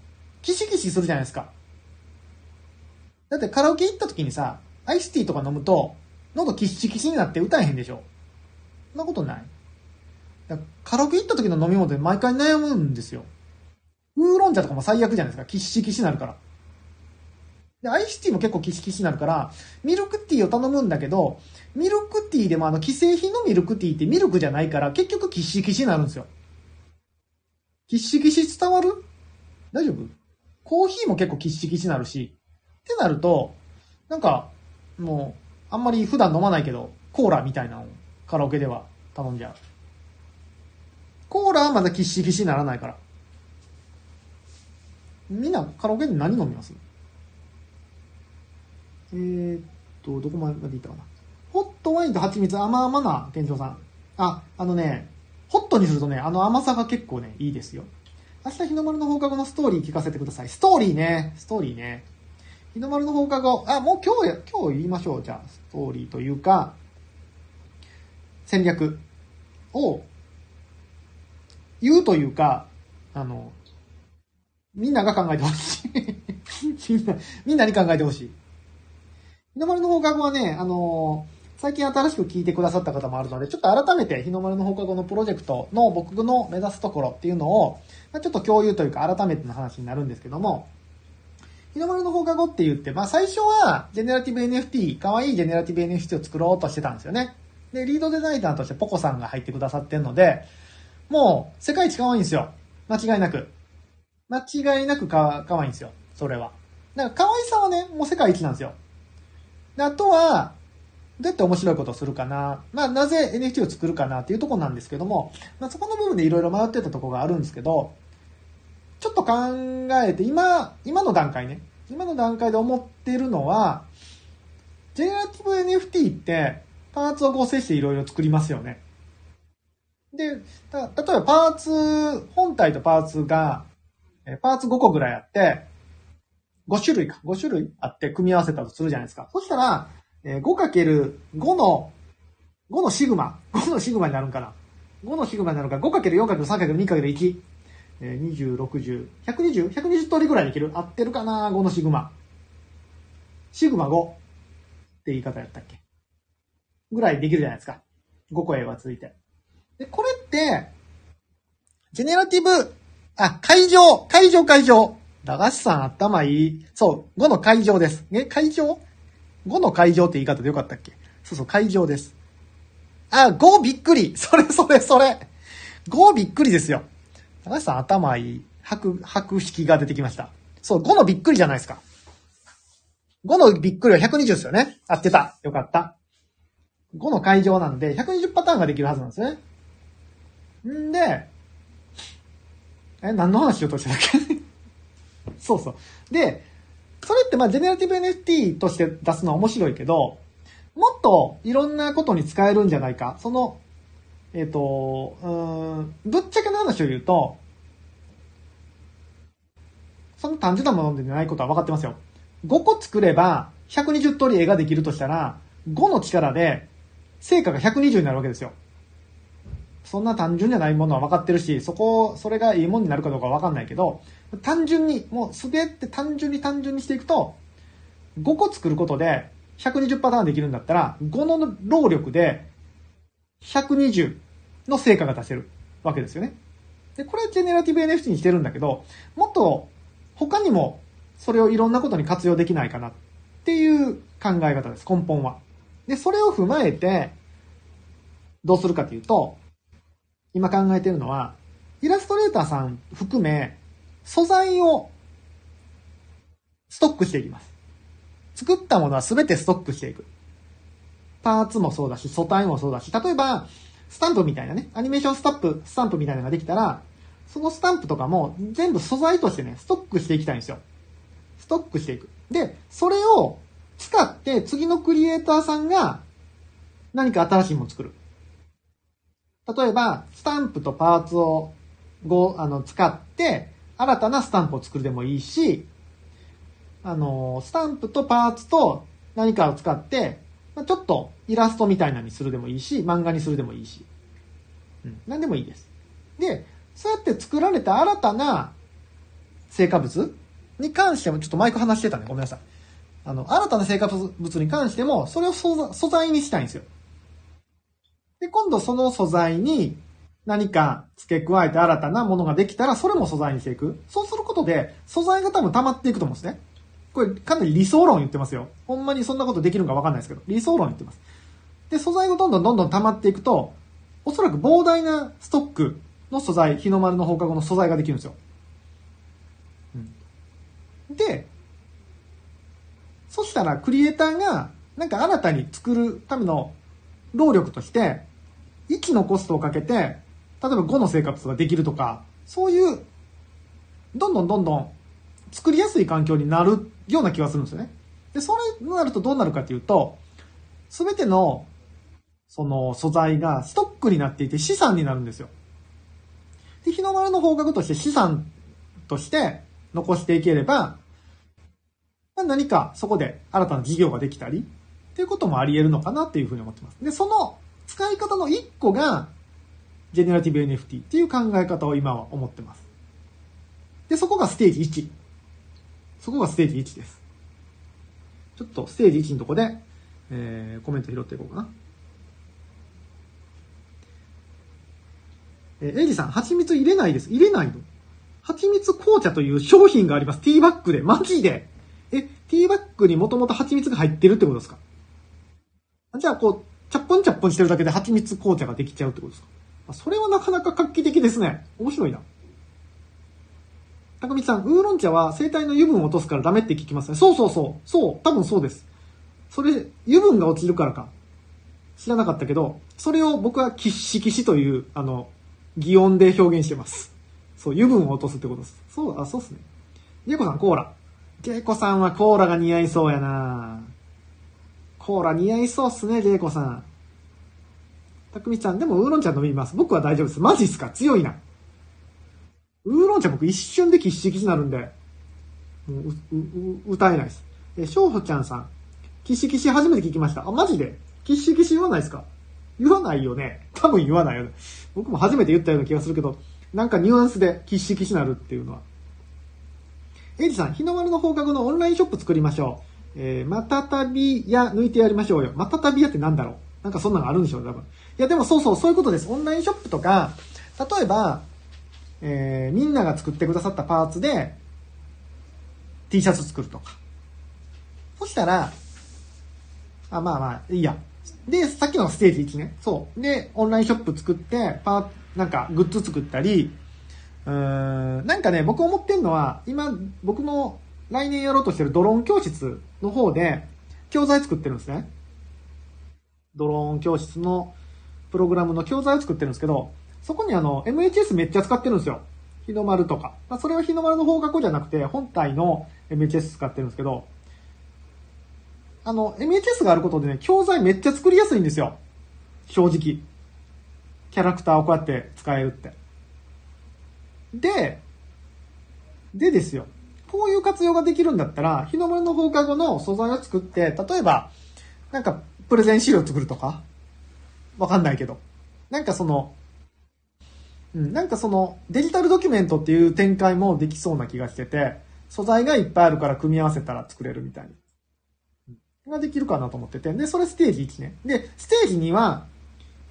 キシキシするじゃないですか。だってカラオケ行った時にさ、アイスティーとか飲むと、喉キシキシになって歌えへんでしょそんなことないカラオケ行った時の飲み物で毎回悩むんですよ。ウーロン茶とかも最悪じゃないですか。キシキシになるから。で、アイスティーも結構キシキシになるから、ミルクティーを頼むんだけど、ミルクティーでもあの、既製品のミルクティーってミルクじゃないから、結局キシキシになるんですよ。キシキシ伝わる？大丈夫？コーヒーも結構キシキシになるし。ってなると、なんか、もう、あんまり普段飲まないけど、コーラみたいなのをカラオケでは頼んじゃう。コーラはまだキシキシにならないから。みんなカラオケで何飲みます？えー、っと、どこまで行ったかな。ホットワインと蜂蜜甘々な店長さん。あ、あのね、ホットにするとね、あの甘さが結構ね、いいですよ。明日日の丸の放課後のストーリー聞かせてください。ストーリーね。ストーリーね。日の丸の放課後、あ、もう今日や、今日言いましょう。じゃあ、ストーリーというか、戦略を言うというか、あの、みんなが考えてほしい みんな、みんなに考えてほしい。日の丸の放課後はね、あのー、最近新しく聞いてくださった方もあるので、ちょっと改めて日の丸の放課後のプロジェクトの僕の目指すところっていうのを、まあ、ちょっと共有というか改めての話になるんですけども、日の丸の放課後って言って、まあ最初はジェネラティブ NFT、可愛いジェネラティブ NFT を作ろうとしてたんですよね。で、リードデザイナーとしてポコさんが入ってくださってるので、もう世界一可愛いんですよ。間違いなく。間違いなくか、可愛いんですよ。それは。だから可愛さはね、もう世界一なんですよ。であとは、どうやって面白いことをするかな。まあ、なぜ NFT を作るかなっていうとこなんですけども、まあ、そこの部分でいろいろ迷ってたとこがあるんですけど、ちょっと考えて、今、今の段階ね、今の段階で思ってるのは、ジェネラティブ NFT ってパーツを合成していろいろ作りますよね。で、例えばパーツ、本体とパーツがパーツ5個ぐらいあって、5種類か、5種類あって組み合わせたとするじゃないですか。そしたら、え 5×5 の、5のシグマ、5のシグマになるんかな。5のシグマになるから 5×4×3×2×1。えー、20、60、120、120通りぐらいできる合ってるかな ?5 のシグマ。シグマ5って言い方やったっけぐらいできるじゃないですか。5個 A がついて。で、これって、ジェネラティブ、あ、会場、会場会場。駄菓子さん頭いい。そう、5の会場です。え、会場 ?5 の会場って言い方でよかったっけ？そうそう、会場です。あ、5びっくり。それそれそれ。5びっくりですよ。高橋さん頭いい。白、白式が出てきました。そう、5のびっくりじゃないですか。5のびっくりは120ですよね。合ってた。よかった。5の会場なんで、120パターンができるはずなんですね。んで、え、何の話しようとしてたっけ？そうそう。で、それってまあ、ジェネラティブ NFT として出すのは面白いけど、もっといろんなことに使えるんじゃないか。その、えっ、ー、と、うん、ぶっちゃけの話を言うと、その単純なものでないことは分かってますよ。5個作れば120通り絵ができるとしたら、5の力で成果が120になるわけですよ。そんな単純じゃないものは分かってるし、そこ、それがいいものになるかどうか分かんないけど、単純に、もうすべて単純に単純にしていくと、5個作ることで120パターンできるんだったら、5の労力で120の成果が出せるわけですよね。で、これはジェネラティブ NFT にしてるんだけど、もっと他にもそれをいろんなことに活用できないかなっていう考え方です、根本は。で、それを踏まえて、どうするかというと、今考えてるのは、イラストレーターさん含め、素材をストックしていきます。作ったものは全てストックしていく。パーツもそうだし、素体もそうだし、例えば、スタンプみたいなね、アニメーションスタンプ、スタンプみたいなのができたら、そのスタンプとかも全部素材としてね、ストックしていきたいんですよ。ストックしていく。で、それを使って次のクリエイターさんが何か新しいものを作る。例えば、スタンプとパーツをご、あの、使って、新たなスタンプを作るでもいいし、あの、スタンプとパーツと何かを使って、ちょっとイラストみたいなにするでもいいし、漫画にするでもいいし。うん。何でもいいです。で、そうやって作られた新たな成果物に関しても、ちょっとマイク話してたね。ごめんなさい。あの、新たな成果物に関しても、それを素材にしたいんですよ。で、今度その素材に何か付け加えて新たなものができたら、それも素材にしていく。そうすることで、素材が多分溜まっていくと思うんですね。これかなり理想論言ってますよ。ほんまにそんなことできるのかわかんないですけど、理想論言ってます。で、素材がどんどんどんどん溜まっていくと、おそらく膨大なストックの素材、日の丸の放課後の素材ができるんですよ。うん、で、そしたらクリエイターがなんか新たに作るための労力として、1のコストをかけて、例えば5の生活ができるとか、そういう、どんどんどんどん作りやすい環境になるような気がするんですよね。で、それになるとどうなるかというと、すべての、その素材がストックになっていて資産になるんですよ。で、日の丸の方角として資産として残していければ、まあ、何かそこで新たな事業ができたり、っていうこともあり得るのかなっていうふうに思ってます。で、その使い方の一個が、ジェネラティブ NFT っていう考え方を今は思ってます。で、そこがステージ1。そこがステージ1です。ちょっとステージ1のとこで、えー、コメント拾っていこうかな。えー、エイジさん、蜂蜜入れないです。入れないの蜂蜜紅茶という商品があります。ティーバッグで。マジでえ、ティーバッグにもともと蜂蜜が入ってるってことですか？じゃあ、こう、チャッポンチャッポンしてるだけで蜂蜜紅茶ができちゃうってことですか？それはなかなか画期的ですね。面白いな。高道さん、ウーロン茶は生体の油分を落とすからダメって聞きますね。そうそうそう。そう。多分そうです。それ、油分が落ちるからか。知らなかったけど、それを僕はキッシキシという、あの、擬音で表現してます。そう、油分を落とすってことです。そう、あ、そうっすね。ジェイコさん、コーラ。ジェイコさんはコーラが似合いそうやなコーラ似合いそうっすね、ジェイコさん。たくみさん、でもウーロン茶飲みます。僕は大丈夫です。マジっすか？強いな。ウーロン茶僕一瞬でキッシキシになるんで、う、う、う、歌えないです。え、しょうほちゃんさん。キッシキシ初めて聞きました。あ、マジで？キッシキシ言わないですか？言わないよね。多分言わないよね。僕も初めて言ったような気がするけど、なんかニュアンスでキッシキシなるっていうのは。エイジさん、日の丸の放課後のオンラインショップ作りましょう。えー、またたびや抜いてやりましょうよ。またたびやってなんだろうなんかそんなのあるんでしょう、多分。いや、でもそうそう、そういうことです。オンラインショップとか、例えば、えー、みんなが作ってくださったパーツで、T シャツ作るとか。そしたら、あ、まあまあ、いいや。で、さっきのステージ1ね。そう。で、オンラインショップ作って、パー、なんか、グッズ作ったり、うーん、なんかね、僕思ってんのは、今、僕の来年やろうとしてるドローン教室の方で、教材作ってるんですね。ドローン教室のプログラムの教材を作ってるんですけど、そこにあの、MHS めっちゃ使ってるんですよ。日の丸とか。まあ、それは日の丸の方角じゃなくて、本体の MHS 使ってるんですけど、あの、MHS があることでね、教材めっちゃ作りやすいんですよ。正直。キャラクターをこうやって使えるって。で、でですよ。こういう活用ができるんだったら、日の丸の放課後の素材を作って、例えば、なんか、プレゼン資料作るとか？わかんないけど。なんかその、うん、なんかその、デジタルドキュメントっていう展開もできそうな気がしてて、素材がいっぱいあるから組み合わせたら作れるみたいな。ができるかなと思ってて。で、それステージ1ね。で、ステージ2は、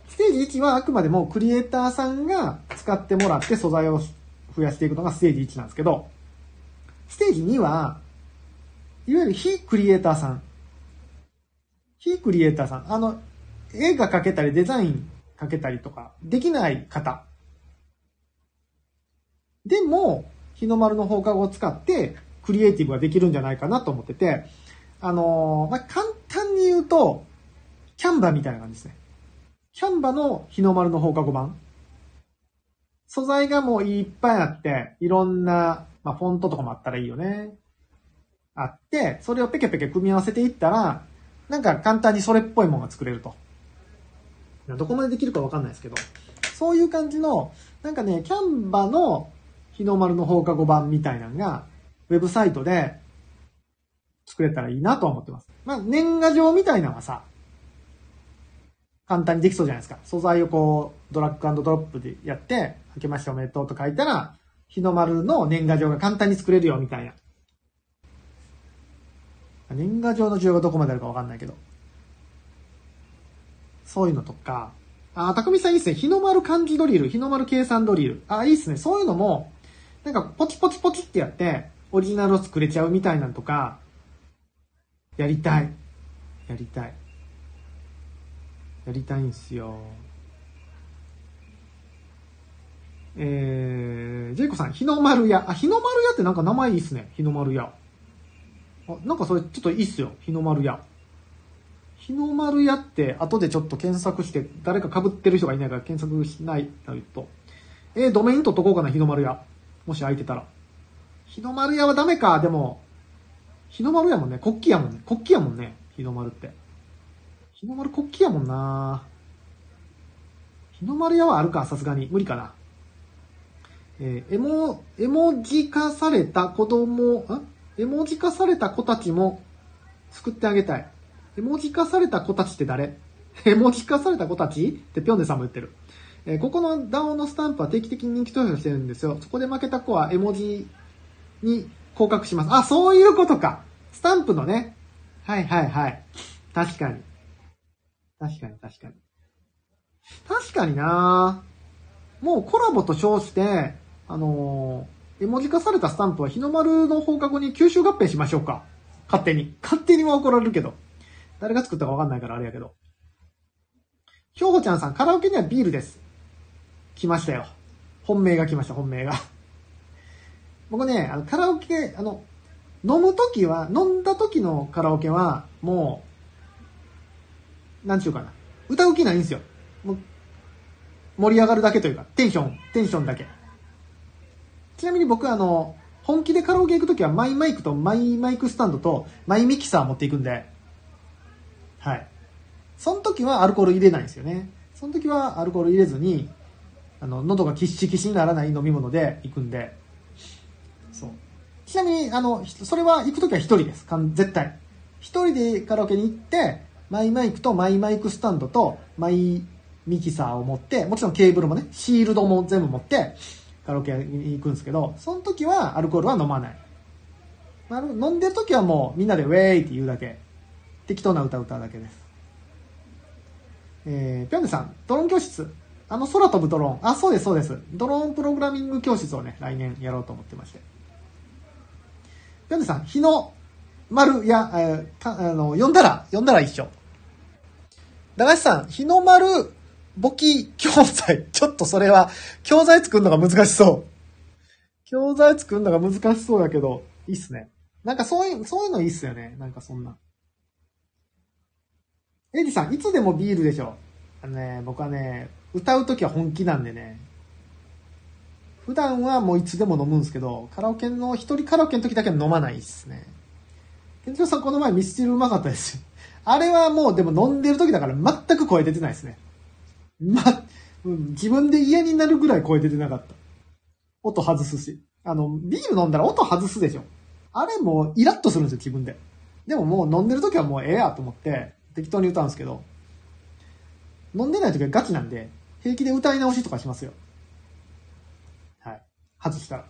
ステージ1はあくまでもクリエイターさんが使ってもらって素材を増やしていくのがステージ1なんですけど、ステージ2は、いわゆる非クリエイターさん。非クリエイターさん。あの、絵が描けたりデザイン描けたりとか、できない方。でも、日の丸の放課後を使って、クリエイティブができるんじゃないかなと思ってて、あのー、まあ、簡単に言うと、キャンバみたいな感じですね。キャンバの日の丸の放課後版。素材がもういっぱいあって、いろんな、まあ、フォントとかもあったらいいよね。あって、それをペケペケ組み合わせていったら、なんか簡単にそれっぽいものが作れると。どこまでできるかわかんないですけど、そういう感じの、なんかね、キャンバの日の丸の放課後版みたいなのが、ウェブサイトで作れたらいいなと思ってます。まあ、年賀状みたいなのはさ、簡単にできそうじゃないですか。素材をこう、ドラッグドロップでやって、明けましておめでとうと書いたら、日の丸の年賀状が簡単に作れるよ、みたいな。年賀状の需要がどこまであるかわかんないけど。そういうのとか。あ、匠さんいいっすね。日の丸漢字ドリル、日の丸計算ドリル。あ、いいっすね。そういうのも、なんかポチポチポチってやって、オリジナルを作れちゃうみたいなんとか、やりたい。やりたい。やりたいんすよ。えー、ジェイコさん、日の丸屋。あ、日の丸屋ってなんか名前いいっすね。日の丸屋。あ、なんかそれちょっといいっすよ。日の丸屋。日の丸屋って後でちょっと検索して誰か被ってる人がいないから検索しないと。えー、ドメイン取っとこうかな、日の丸屋。もし空いてたら。日の丸屋はダメか。でも、日の丸やもんね。国旗やもんね。国旗やもんね。日の丸って。日の丸国旗やもんな日の丸屋はあるか、さすがに。無理かな。えー、絵も、絵文字化された子供、ん絵文字化された子たちも救ってあげたい。絵文字化された子たちって誰？絵文字化された子たち？ってぴょんでさんも言ってる。えー、ここの DAO のスタンプは定期的に人気投票してるんですよ。そこで負けた子は絵文字に降格します。あ、そういうことか。スタンプのね。はいはいはい。確かに。確かに確かに。確かになもうコラボと称して、あのー、絵文字化されたスタンプは日の丸の放課後に吸収合併しましょうか。勝手に。勝手には怒られるけど。誰が作ったかわかんないからあれやけど。ひょうほちゃんさん、カラオケにはビールです。来ましたよ。本命が来ました、本命が。僕ね、あの、カラオケ、あの、飲むときは、飲んだときのカラオケは、もう、なんちゅうかな。歌う気ないんですよ。もう、盛り上がるだけというか、テンション、テンションだけ。ちなみに僕あの、本気でカラオケ行くときはマイマイクとマイマイクスタンドとマイミキサー持っていくんで、はい。その時はアルコール入れないんですよね。その時はアルコール入れずに、あの、喉がキッシキシにならない飲み物で行くんで、そう。ちなみに、あの、それは行くときは一人です。絶対。一人でカラオケに行って、マイマイクとマイマイクスタンドとマイミキサーを持って、もちろんケーブルもね、シールドも全部持って、カラオケに行くんですけど、その時はアルコールは飲まない。飲んでる時はもうみんなでウェーイって言うだけ。適当な歌歌うだけです。えー、ぴょんねさん、ドローン教室。あの空飛ぶドローン。あ、そうです、そうです。ドローンプログラミング教室をね、来年やろうと思ってまして。ぴょんねさん、日の丸や、えーあの、読んだら、読んだら一緒。駄菓子さん、日の丸簿記教材。ちょっとそれは、教材作るのが難しそう。教材作るのが難しそうだけど、いいっすね。なんかそういう、そういうのいいっすよね。なんかそんな。エリさん、いつでもビールでしょ。あのね、僕はね、歌うときは本気なんでね。普段はもういつでも飲むんですけど、カラオケの、一人カラオケの時だけは飲まないっすね。ケンチロさんこの前ミスチルうまかったですよ。あれはもうでも飲んでる時だから全く声出てないですね。ま、うん自分で嫌になるぐらい声出てなかった。音外すし。あの、ビール飲んだら音外すでしょ。あれもイラッとするんですよ、自分で。でももう飲んでる時はもうええやと思って、適当に歌うんですけど、飲んでない時はガチなんで、平気で歌い直しとかしますよ。はい。外したら。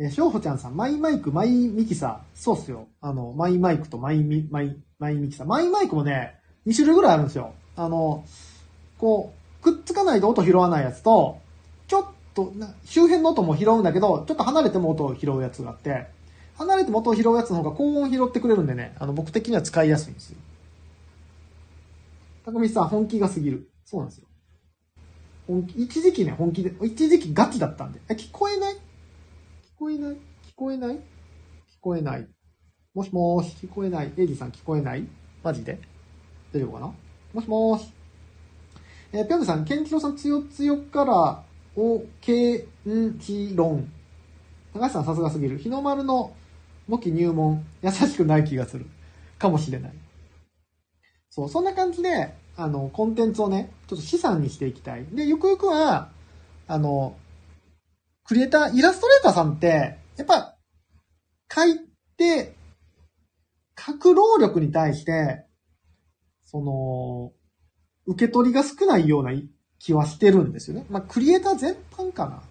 え、しょうほちゃんさん、マイマイク、マイミキサー。そうっすよ。あの、マイマイクとマイミ、マイ、マイミキサー。マイマイクもね、2種類ぐらいあるんですよ。あの、こう、くっつかないと音拾わないやつと、ちょっと、周辺の音も拾うんだけど、ちょっと離れても音を拾うやつがあって、離れても音を拾うやつの方が高音拾ってくれるんでね、あの、僕的には使いやすいんですよ。たくみさん、本気が過ぎる。そうなんですよ。本気、一時期ね、本気で、一時期ガチだったんで。え、聞こえない？聞こえない？聞こえない？聞こえない。もしもし、聞こえない？エイジさん聞こえない？マジで？大丈夫かな？もしもーし。えー、ぴょんさん、ケンキロさん、つよつよから、お、けんちろん。高橋さん、さすがすぎる。日の丸の簿記入門、優しくない気がする。かもしれない。そう、そんな感じで、あの、コンテンツをね、ちょっと資産にしていきたい。で、ゆくゆくは、あの、クリエイター、イラストレーターさんって、やっぱ、書いて、書く労力に対して、その、受け取りが少ないような気はしてるんですよね。まあ、クリエイター全般かな。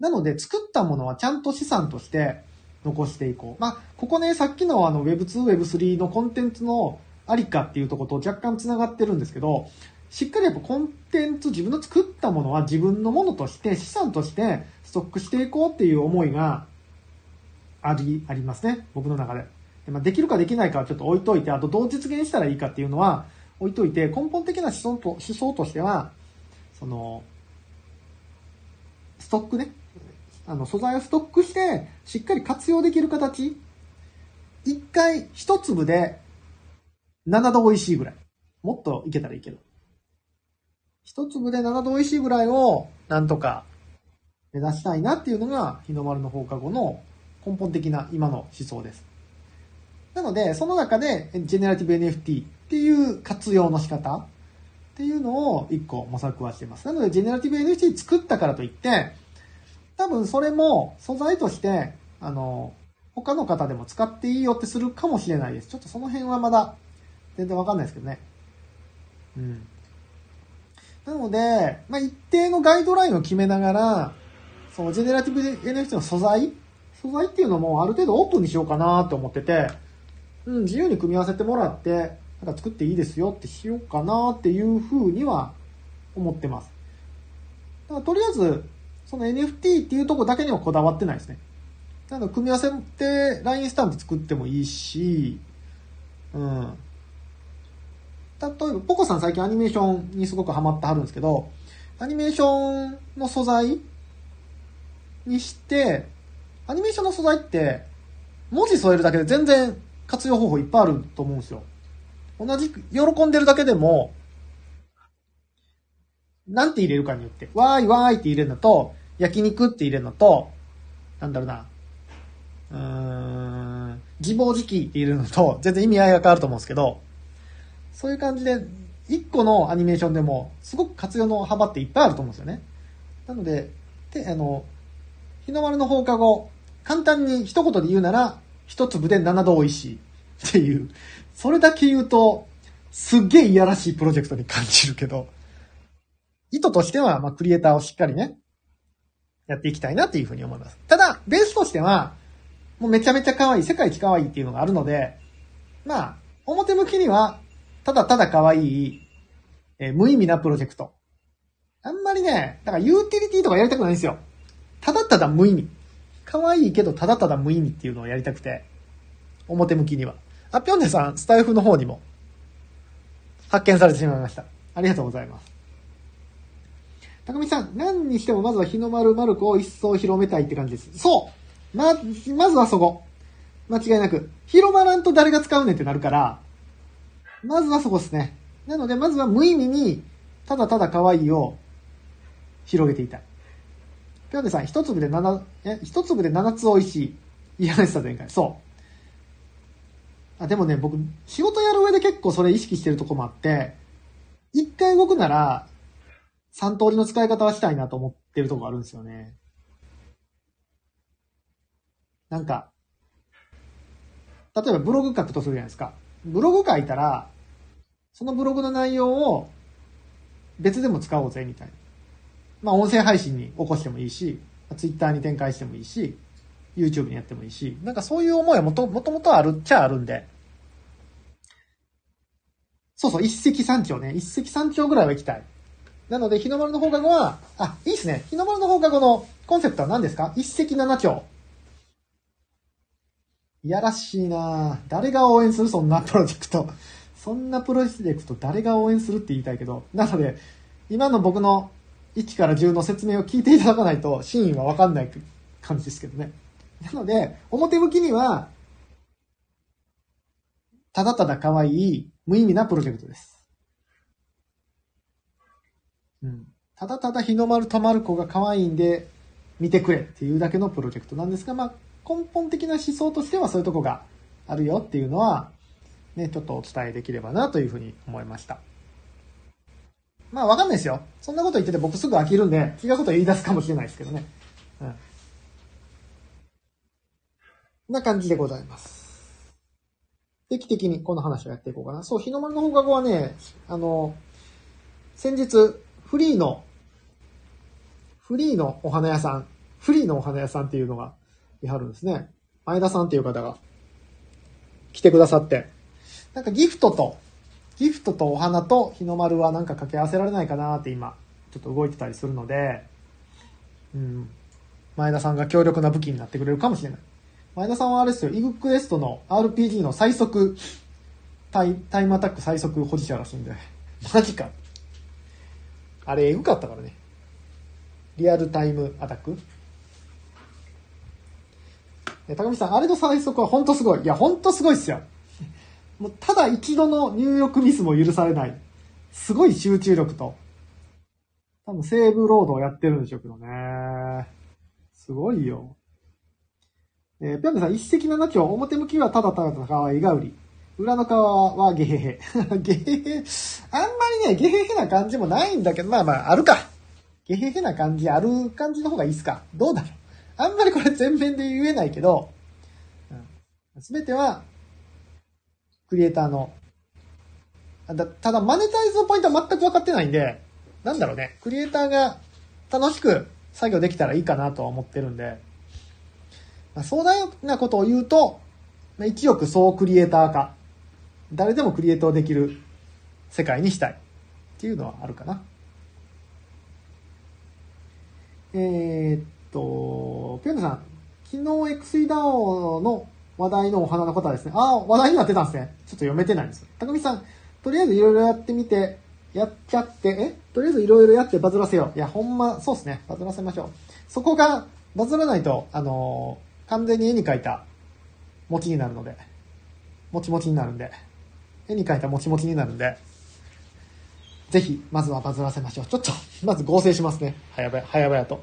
なので、作ったものはちゃんと資産として残していこう。まあ、ここね、さっきのあの Web2、Web3 のコンテンツのありかっていうとこと若干繋がってるんですけど、しっかりやっぱコンテンツ、自分の作ったものは自分のものとして、資産としてストックしていこうっていう思いがあり、ありますね。僕の中で。でまあ、できるかできないかはちょっと置いといて、あとどう実現したらいいかっていうのは置いといて、根本的な思想と思想としては、その、ストックね。あの、素材をストックして、しっかり活用できる形。一回、一粒で、7度美味しいぐらい。もっといけたらいいけど。一粒で7度美味しいぐらいを、なんとか、目指したいなっていうのが、日の丸の放課後の根本的な今の思想です。なので、その中で、ジェネラティブ NFT っていう活用の仕方っていうのを一個模索はしてます。なので、ジェネラティブ NFT 作ったからといって、多分それも素材として、あの、他の方でも使っていいよってするかもしれないです。ちょっとその辺はまだ全然わかんないですけどね。うん。なので、まあ、一定のガイドラインを決めながら、そのジェネラティブ NFT の素材？素材っていうのもある程度オープンにしようかなと思ってて、うん、自由に組み合わせてもらって、なんか作っていいですよってしようかなっていうふうには思ってます。だからとりあえず、その NFT っていうとこだけにはこだわってないですね。なので、組み合わせて LINE スタンプ作ってもいいし、うん。例えば、ポコさん最近アニメーションにすごくハマってはるんですけど、アニメーションの素材にして、アニメーションの素材って、文字添えるだけで全然活用方法いっぱいあると思うんですよ。同じく、喜んでるだけでも、なんて入れるかによって、わーいわーいって入れるのと、焼肉って入れるのと、なんだろうな、うーん、自暴自棄って入れるのと、全然意味合いが変わると思うんですけど、そういう感じで、一個のアニメーションでも、すごく活用の幅っていっぱいあると思うんですよね。なので、で、あの、日の丸の放課後、簡単に一言で言うなら、一粒で7度美味しいっていう。それだけ言うと、すっげえいやらしいプロジェクトに感じるけど、意図としては、まあ、クリエイターをしっかりね、やっていきたいなっていうふうに思います。ただ、ベースとしては、もうめちゃめちゃ可愛い、世界一可愛いっていうのがあるので、まあ、表向きには、ただただ可愛い、えー無意味なプロジェクト。あんまりね、だからユーティリティとかやりたくないんですよ。ただただ無意味。可愛いけどただただ無意味っていうのをやりたくて、表向きには。あ、ぴょんねさん、スタイフの方にも、発見されてしまいました。ありがとうございます。高見さん、何にしてもまずは日の丸マルコを一層広めたいって感じです。そうま、まずはそこ。間違いなく。広まらんと誰が使うねんってなるから、まずはそこですね。なので、まずは無意味に、ただただ可愛いを広げていたい。ぴょんねさん、一粒で七、え、一粒で七つ美味しい。いやらしさ全開。そう。あ、でもね、僕、仕事やる上で結構それ意識してるとこもあって、一回動くなら、三通りの使い方はしたいなと思ってるとこあるんですよね。なんか、例えばブログ書くとするじゃないですか。ブログ書いたら、そのブログの内容を別でも使おうぜ、みたいな。まあ、音声配信に起こしてもいいし、ツイッターに展開してもいいし、YouTube にやってもいいし、なんかそういう思いはもともともとあるっちゃあるんで、そうそう、一石三鳥ね。一石三鳥ぐらいは行きたい。なので、日の丸の放課後は、あ、いいっすね。日の丸の放課後のコンセプトは何ですか？一石七鳥。いやらしいな誰が応援する？そんなプロジェクト。そんなプロジェクト誰が応援するって言いたいけど。なので、今の僕の1から10の説明を聞いていただかないと真意はわかんない感じですけどね。なので、表向きには、ただただ可愛い、無意味なプロジェクトです。うん。ただただ日の丸とまる子が可愛いんで、見てくれっていうだけのプロジェクトなんですが、まあ、根本的な思想としてはそういうとこがあるよっていうのは、ね、ちょっとお伝えできればなというふうに思いました。まあわかんないですよ。そんなこと言ってて僕すぐ飽きるんで、違うこと言い出すかもしれないですけどね。うん。こんな感じでございます。定期的にこの話をやっていこうかな。そう、日の丸の放課後はね、あの、先日、フリーの、フリーのお花屋さん、フリーのお花屋さんっていうのがいはるんですね。前田さんっていう方が来てくださって、なんかギフトと、ギフトとお花と日の丸はなんか掛け合わせられないかなって今、ちょっと動いてたりするので、うん、前田さんが強力な武器になってくれるかもしれない。前田さんはあれですよ、イグクエストの RPG の最速、タイタイムアタック最速保持者らしいんで、マジか。あれ、エグかったからね。リアルタイムアタックえ高見さん、あれの最速は本当すごい。いや、本当すごいっすよ。もう、ただ一度の入力ミスも許されない。すごい集中力と。多分セーブロードをやってるんでしょうけどね。すごいよ。えー、ぴょんさん、一石七鳥、表向きはただただ可愛いが売り。裏の側はゲヘヘ。ゲヘヘ。あんまりね、ゲヘヘな感じもないんだけど、まあまあ、あるか。ゲヘヘな感じ、ある感じの方がいいっすか。どうだろう。あんまりこれ全面で言えないけど、す、べ、ては、クリエイターの、だただ、マネタイズのポイントは全く分かってないんで、なんだろうね、クリエイターが楽しく作業できたらいいかなとは思ってるんで、まあ、壮大なことを言うと、まあ一億総クリエイター化。誰でもクリエイトできる世界にしたい。っていうのはあるかな。えー、っと、ピョンさん、昨日 XE ダオの話題のお花の方はですね、ああ、話題になってたんですね。ちょっと読めてないんですよ。高見さん、とりあえずいろいろやってみて、やっちゃって、え？とりあえずいろいろやってバズらせよう。いや、ほんま、そうですね。バズらせましょう。そこが、バズらないと、あのー完全に絵に描いた餅になるので、もちもちになるんで、絵に描いたもちもちになるんで、ぜひ、まずはバズらせましょう。ちょっと、まず合成しますね。早々、早々と。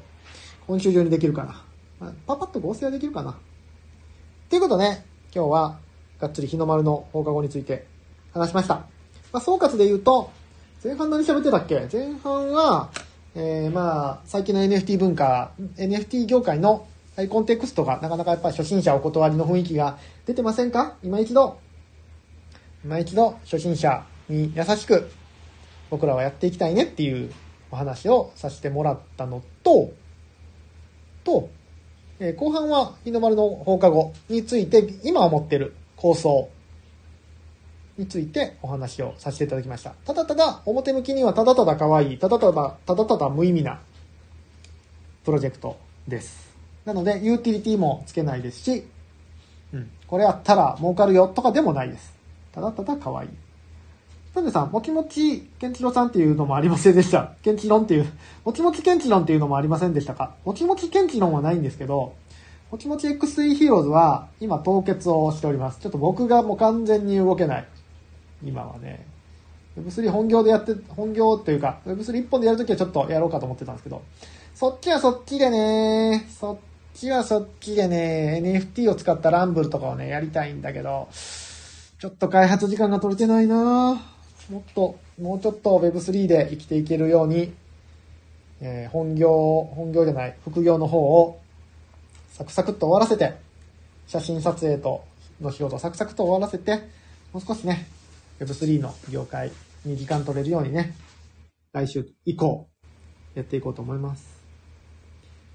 今週中にできるかな。パパッと合成はできるかな。ということで、今日は、がっつり日の丸の放課後について話しました。まあ、総括で言うと、前半何喋ってたっけ？前半は、えー、まあ、最近の NFT 文化、NFT 業界のアイコンテクストがなかなかやっぱ初心者お断りの雰囲気が出てませんか？今一度、今一度初心者に優しく僕らはやっていきたいねっていうお話をさせてもらったのと、と、えー後半は日の丸の放課後について今思ってる構想についてお話をさせていただきました。ただただ表向きにはただただ可愛い、ただただ、ただただ無意味なプロジェクトです。なのでユーティリティもつけないですし、うん、これやったら儲かるよとかでもないです。ただただ可愛い。なんでさん、もちもちケンチロさんっていうのもありませんでした。ケンチロンっていう、もちもちケンチロンっていうのもありませんでしたか？もちもちケンチロンはないんですけど、もちもち X3 ヒーローズは今凍結をしております。ちょっと僕がもう完全に動けない。今はね。Web3 本業でやって、本業というか、Web3 一本でやるときはちょっとやろうかと思ってたんですけど、そっちはそっちでね、そっちはそっちでね、NFT を使ったランブルとかをね、やりたいんだけど、ちょっと開発時間が取れてないなぁもっと、もうちょっと Web3 で生きていけるように、えー本業、本業じゃない、副業の方をサクサクっと終わらせて、写真撮影との仕事をサクサクと終わらせて、もう少しね、Web3 の業界に時間取れるようにね、来週以降、やっていこうと思います。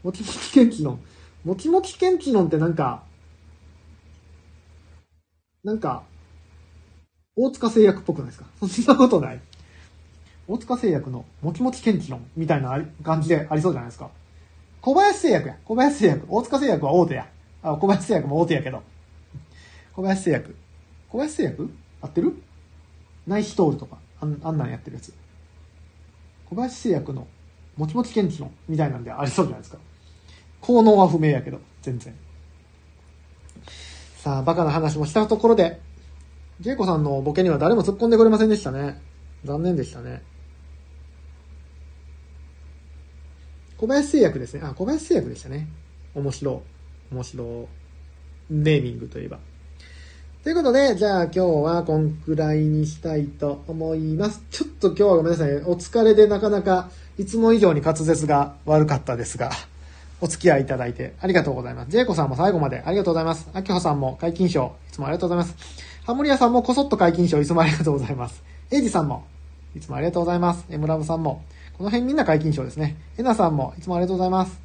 もちもちケンチロン。もちもちケンチロンってなんか、なんか、大塚製薬っぽくないですか？そんなことない大塚製薬のもちもちケンチロンみたいな感じでありそうじゃないですか。小林製薬や。小林製薬。大塚製薬は大手や。あ、小林製薬も大手やけど。小林製薬。小林製薬？合ってる？ナイシトールとか、あんあんなんやってるやつ。小林製薬のもちもちケンチロンみたいなんでありそうじゃないですか。効能は不明やけど、全然。さあ、バカな話もしたところで、ジェイコさんのボケには誰も突っ込んでくれませんでしたね。残念でしたね。小林製薬ですね。あ、小林製薬でしたね。面白。面白。ネーミングといえば。ということで、じゃあ今日はこんくらいにしたいと思います。ちょっと今日はごめんなさい。お疲れでなかなかいつも以上に滑舌が悪かったですが、お付き合いいただいてありがとうございます。ジェイコさんも最後までありがとうございます。アキホさんも解禁賞、いつもありがとうございます。ハモリアさんもこそっと解禁賞、いつもありがとうございます。エイジさんも、いつもありがとうございます。エムラブさんも、この辺みんな解禁賞ですね。エナさんも、いつもありがとうございます。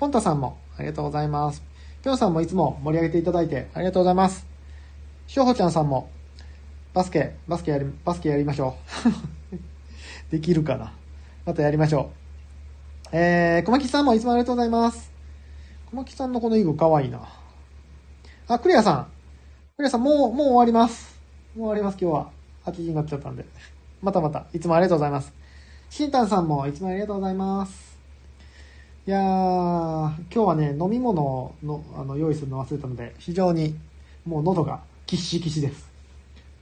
ポンタさんも、ありがとうございます。ぴょんさんもいつも盛り上げていただいてありがとうございます。しょうほちゃんさんも、バスケ、バスケやり、バスケやりましょう。できるかなまたやりましょう。えー、小牧さんもいつもありがとうございます。小牧さんのこのイグかわいいな。あ、クリアさん。クリアさん、もう、もう終わります。もう終わります、今日は。8時になっちゃったんで。またまた、いつもありがとうございます。しんたんさんもいつもありがとうございます。いやー、今日はね、飲み物の、あの、用意するの忘れたので、非常に、もう喉がキッシキシです。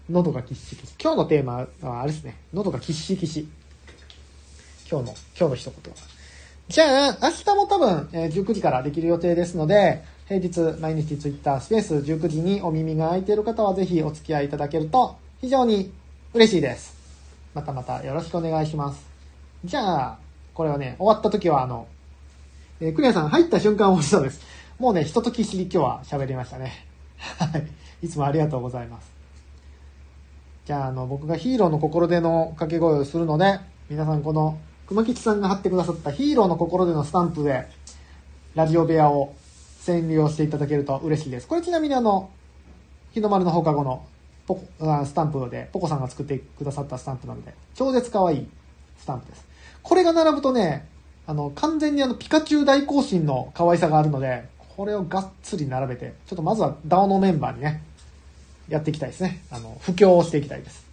喉がキッシキシ。今日のテーマはあれですね。喉がキッシキシ。今日の、今日の一言は。じゃあ、明日も多分、えー19時からできる予定ですので、平日毎日ツイッタースペース19時にお耳が空いている方はぜひお付き合いいただけると非常に嬉しいです。またまたよろしくお願いします。じゃあ、これはね、終わった時はあの、えークリアさん入った瞬間面白そうです。もうね、ひとときり今日は喋りましたね。はい。いつもありがとうございます。じゃあ、あの、僕がヒーローの心での掛け声をするので、皆さんこの、熊吉さんが貼ってくださったヒーローの心でのスタンプで、ラジオ部屋を占領していただけると嬉しいです。これちなみにあの、日の丸の放課後のポコスタンプで、ポコさんが作ってくださったスタンプなので、超絶可愛いスタンプです。これが並ぶとね、あの、完全にあの、ピカチュウ大行進の可愛さがあるので、これをがっつり並べて、ちょっとまずは DAO のメンバーにね、やっていきたいですね。あの、布教をしていきたいです。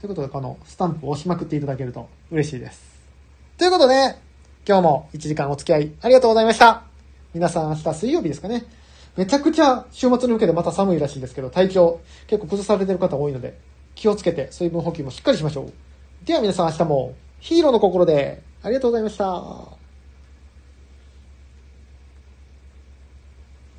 ということで、このスタンプを押しまくっていただけると嬉しいです。ということで、今日も1時間お付き合いありがとうございました。皆さん明日水曜日ですかね。めちゃくちゃ週末に向けてまた寒いらしいですけど、体調結構崩されてる方多いので、気をつけて水分補給もしっかりしましょう。では皆さん明日もヒーローの心でありがとうございました。